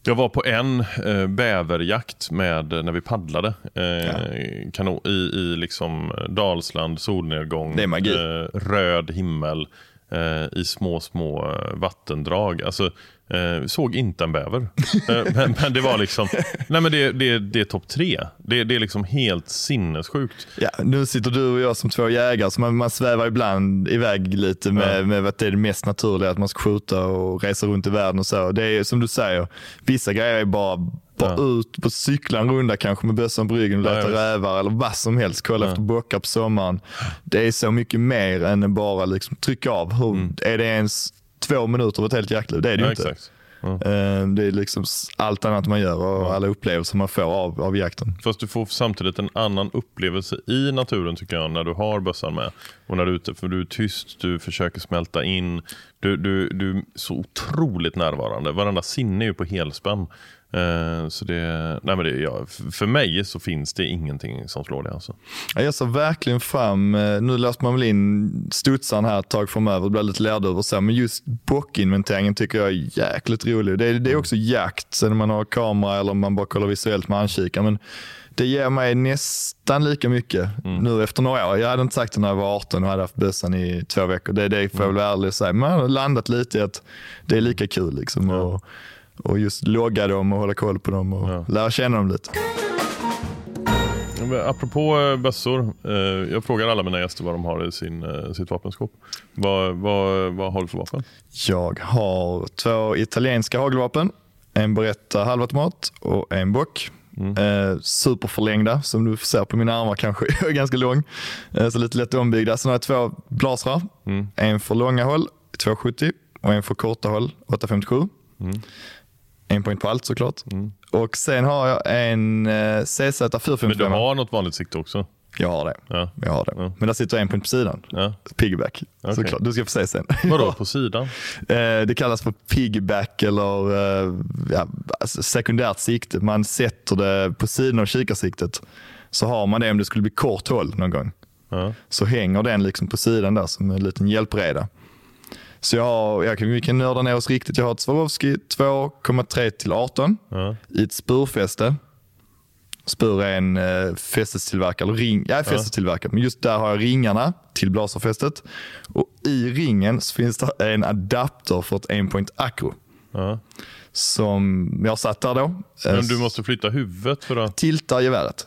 jag var på en eh, bäverjakt med, när vi paddlade eh, ja. kanon, i, i liksom Dalsland, solnedgång, eh, röd himmel eh, i små, små eh, vattendrag. Alltså, eh, såg inte en bäver. Eh, men, men, det var liksom, nej men det, det, det är topp tre. Det, det är liksom helt sinnessjukt. Ja, nu sitter du och jag som två jägare, så man, man svävar ibland iväg lite med, ja. med att det är det mest naturliga, att man ska skjuta och resa runt i världen och så. Det är som du säger, vissa grejer är bara bara ja. ut på cykla en runda kanske med bössan på ryggen och leta ja, rävar eller vad som helst. Kolla ja. efter bockar på sommaren. Det är så mycket mer än bara liksom trycka av. Hur, mm. Är det ens två minuter av ett helt jaktliv? Det är det ju inte. Exakt. Mm. Det är liksom allt annat man gör och alla upplevelser man får av, av jakten. Fast du får samtidigt en annan upplevelse i naturen tycker jag när du har bössan med. Och när du är ute, för du är tyst, du försöker smälta in. Du, du, du är så otroligt närvarande. Varenda sinne är ju på helspänn. Eh, så det, nej men det, ja, för mig så finns det ingenting som slår det. Alltså. Jag ser verkligen fram, eh, nu löser man väl in studsaren här ett tag framöver, blir lite lärduv och så, men just bockinventeringen tycker jag är jäkligt rolig. Det är, det är också jakt, sen man har kamera eller man bara kollar visuellt med handkikare. Men det ger mig nästan lika mycket mm. nu efter några år. Jag hade inte sagt det när jag var 18 och hade haft bössan i två veckor. Det, det får jag väl vara ärlig och säga. Men jag har landat lite i att det är lika kul. Liksom. Ja. Och, och just logga dem och hålla koll på dem och ja. lära känna dem lite. Apropå eh, bössor. Eh, jag frågar alla mina gäster vad de har i sin, eh, sitt vapenskåp. Vad, vad, vad har du för vapen? Jag har två italienska hagelvapen. En Beretta halvautomat och en bock. Mm. Eh, superförlängda som du ser på mina armar kanske. Jag är ganska lång. Eh, så lite lätt ombyggda. Sen har jag två blasrar. Mm. En för långa håll, 270 och en för korta håll, 857. Mm. En poäng på allt såklart. Mm. Och sen har jag en eh, CZ 455. Men du har något vanligt sikte också? Jag har det. Ja. Jag har det. Ja. Men där sitter en punkt på sidan. Ja. Piggyback. Okay. Såklart. Du ska få se sen. Vadå på sidan? Eh, det kallas för piggyback eller eh, ja, alltså sekundärt sikte. Man sätter det på sidan av kikarsiktet. Så har man det om det skulle bli kort håll någon gång. Ja. Så hänger den liksom på sidan där som en liten hjälpreda. Så jag, har, jag kan, vi kan nörda ner oss riktigt. Jag har ett Swarovski 2,3 till 18 ja. i ett spurfäste. Spur är en eh, fästestillverkare, eller ring, ja, fästestillverkare. Men just där har jag ringarna till blaserfästet. Och i ringen så finns det en adapter för ett 1 akro. Ja. Som jag satt där då. Men du måste flytta huvudet för att... Tilta geväret.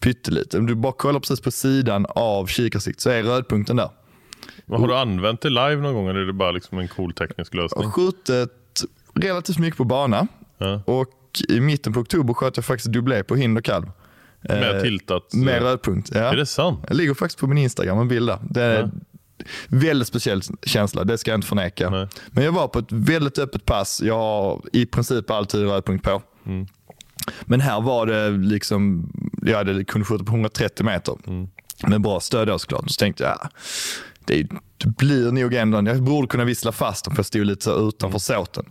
Pyttelite. Om du bara kollar precis på sidan av kikarsikt så är rödpunkten där. Men har du använt det live någon gång eller är det bara liksom en cool teknisk lösning? Jag har skjutit relativt mycket på bana. Ja. Och i mitten på oktober sköt jag faktiskt dubblé på hind och kalv. Med eh, tiltat? Med eh, rödpunkt. Ja. Är det sant? Jag ligger faktiskt på min Instagram en bild där. Det är ja. väldigt speciell känsla, det ska jag inte förneka. Nej. Men jag var på ett väldigt öppet pass. Jag har i princip alltid rödpunkt på. Mm. Men här var det liksom, jag hade kunnat skjuta på 130 meter. Mm. Med bra stöd då såklart. Så tänkte jag, det, det blir nog ändå, jag borde kunna vissla fast dem för jag stod lite så utanför såten.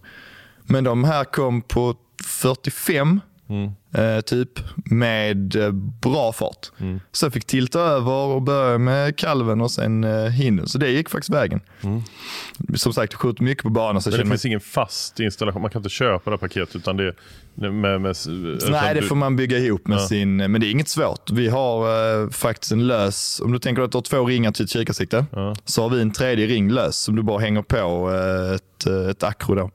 Men de här kom på 45 Mm. Eh, typ med eh, bra fart. Mm. Så jag fick tilta över och börja med kalven och sen eh, hinden. Så det gick faktiskt vägen. Mm. Som sagt, jag skjuter mycket på banan. Så Men det finns mig... ingen fast installation? Man kan inte köpa det paketet utan det med, med, med Nej, det får man bygga ihop med ja. sin, men det är inget svårt. Vi har uh, faktiskt en lös, om du tänker att du har två ringar till ett kikarsikte, ja. så har vi en tredje ring lös som du bara hänger på ett, ett akro då.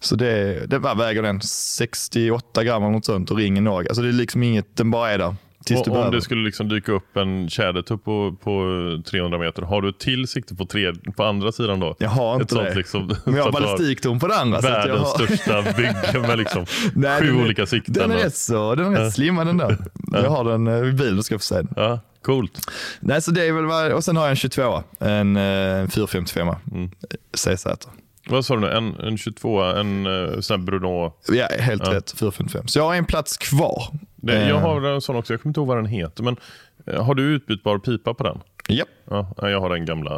Så det, det vad väger den? 68 gram eller något sånt och ringen nog. Alltså det är liksom inget, den bara är där. Tills och, om det skulle liksom dyka upp en tjädertupp på, på 300 meter, har du ett till sikte på, tre, på andra sidan då? Jag har inte det. Liksom, Men jag har ballistiktorn på den andra. Världens har... största bygge med liksom Nej, sju den, olika sikten. Den är rätt, så, den är rätt slimmad den där. Jag har den eh, i bilen, ska få se den. Ja. Coolt. Nej, så det är väl, och sen har jag en 22 en eh, 455 mm. CZ. Vad sa du nu? En, en 22 en uh, sån Bruno? Ja, helt ja. rätt. 455. Så jag har en plats kvar. Det, jag eh. har en sån också. Jag kommer inte ihåg vad den heter. Men uh, har du utbytbar pipa på den? Japp. Ja, jag har den gamla.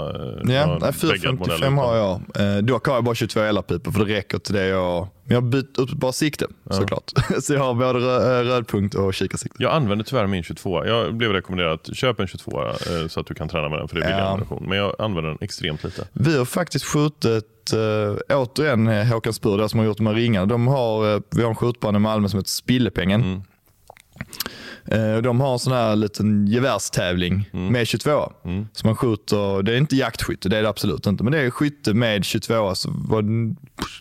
Ja, 455 har jag. Eh, dock har jag bara 22 LR-pipor för det räcker till det jag... Jag har bytt ut bara sikte ja. såklart. Så jag har både rödpunkt och kikarsikte. Jag använder tyvärr min 22. Jag blev rekommenderad att köpa en 22 så att du kan träna med den för det är billig ja. ammunition. Men jag använder den extremt lite. Vi har faktiskt skjutit, äh, återigen Håkan Spur, som har gjort de här ringarna. De har, vi har en skjutbana i Malmö som heter Spillepengen. Mm. Eh, de har en sån här liten gevärstävling mm. med 22 mm. Så man skjuter, det är inte jaktskytte, det är det absolut inte. Men det är skytte med 22 så var,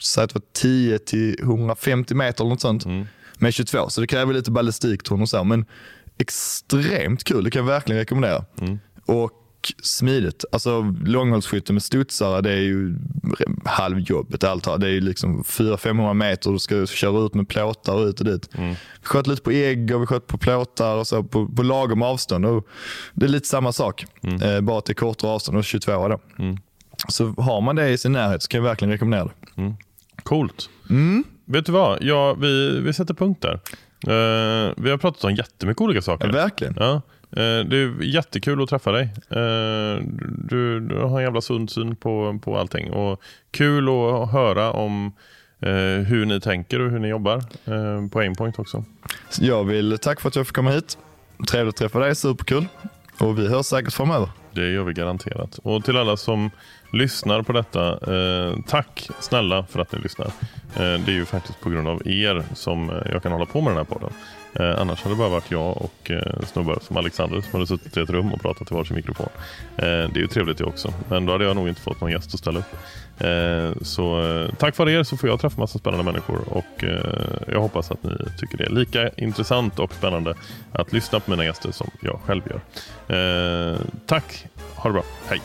säg att det var 10 till 150 meter eller något sånt. Mm. Med 22, så det kräver lite ballistiktorn och så. Men extremt kul, det kan jag verkligen rekommendera. Mm. Och smidigt. Alltså långhållsskytte med studsare, det är ju halvjobbet allt Det är ju liksom 400-500 meter du ska köra ut med plåtar och ut och dit. Mm. Vi sköt lite på ägg och vi sköt på plåtar och så på, på lagom avstånd. Och det är lite samma sak, mm. eh, bara till kortare avstånd och 22 då. Mm. Så har man det i sin närhet så kan jag verkligen rekommendera det. Mm. Coolt. Mm. Vet du vad? Ja, vi, vi sätter punkt där. Uh, vi har pratat om jättemycket olika saker. Ja, verkligen. Ja. Eh, det är jättekul att träffa dig. Eh, du, du har en jävla sund syn på, på allting. Och kul att höra om eh, hur ni tänker och hur ni jobbar på Aimpoint också. Jag vill tacka för att jag fick komma hit. Trevligt att träffa dig, superkul. Och vi hörs säkert framöver. Det gör vi garanterat. Och till alla som lyssnar på detta, tack snälla för att ni lyssnar. Det är ju faktiskt på grund av er som jag kan hålla på med den här podden. Eh, annars hade det bara varit jag och eh, snubbar som Alexander som hade suttit i ett rum och pratat i varsin mikrofon. Eh, det är ju trevligt det också, men då hade jag nog inte fått någon gäst att ställa upp. Eh, så eh, tack vare er så får jag träffa massa spännande människor och eh, jag hoppas att ni tycker det är lika intressant och spännande att lyssna på mina gäster som jag själv gör. Eh, tack, ha det bra, hej!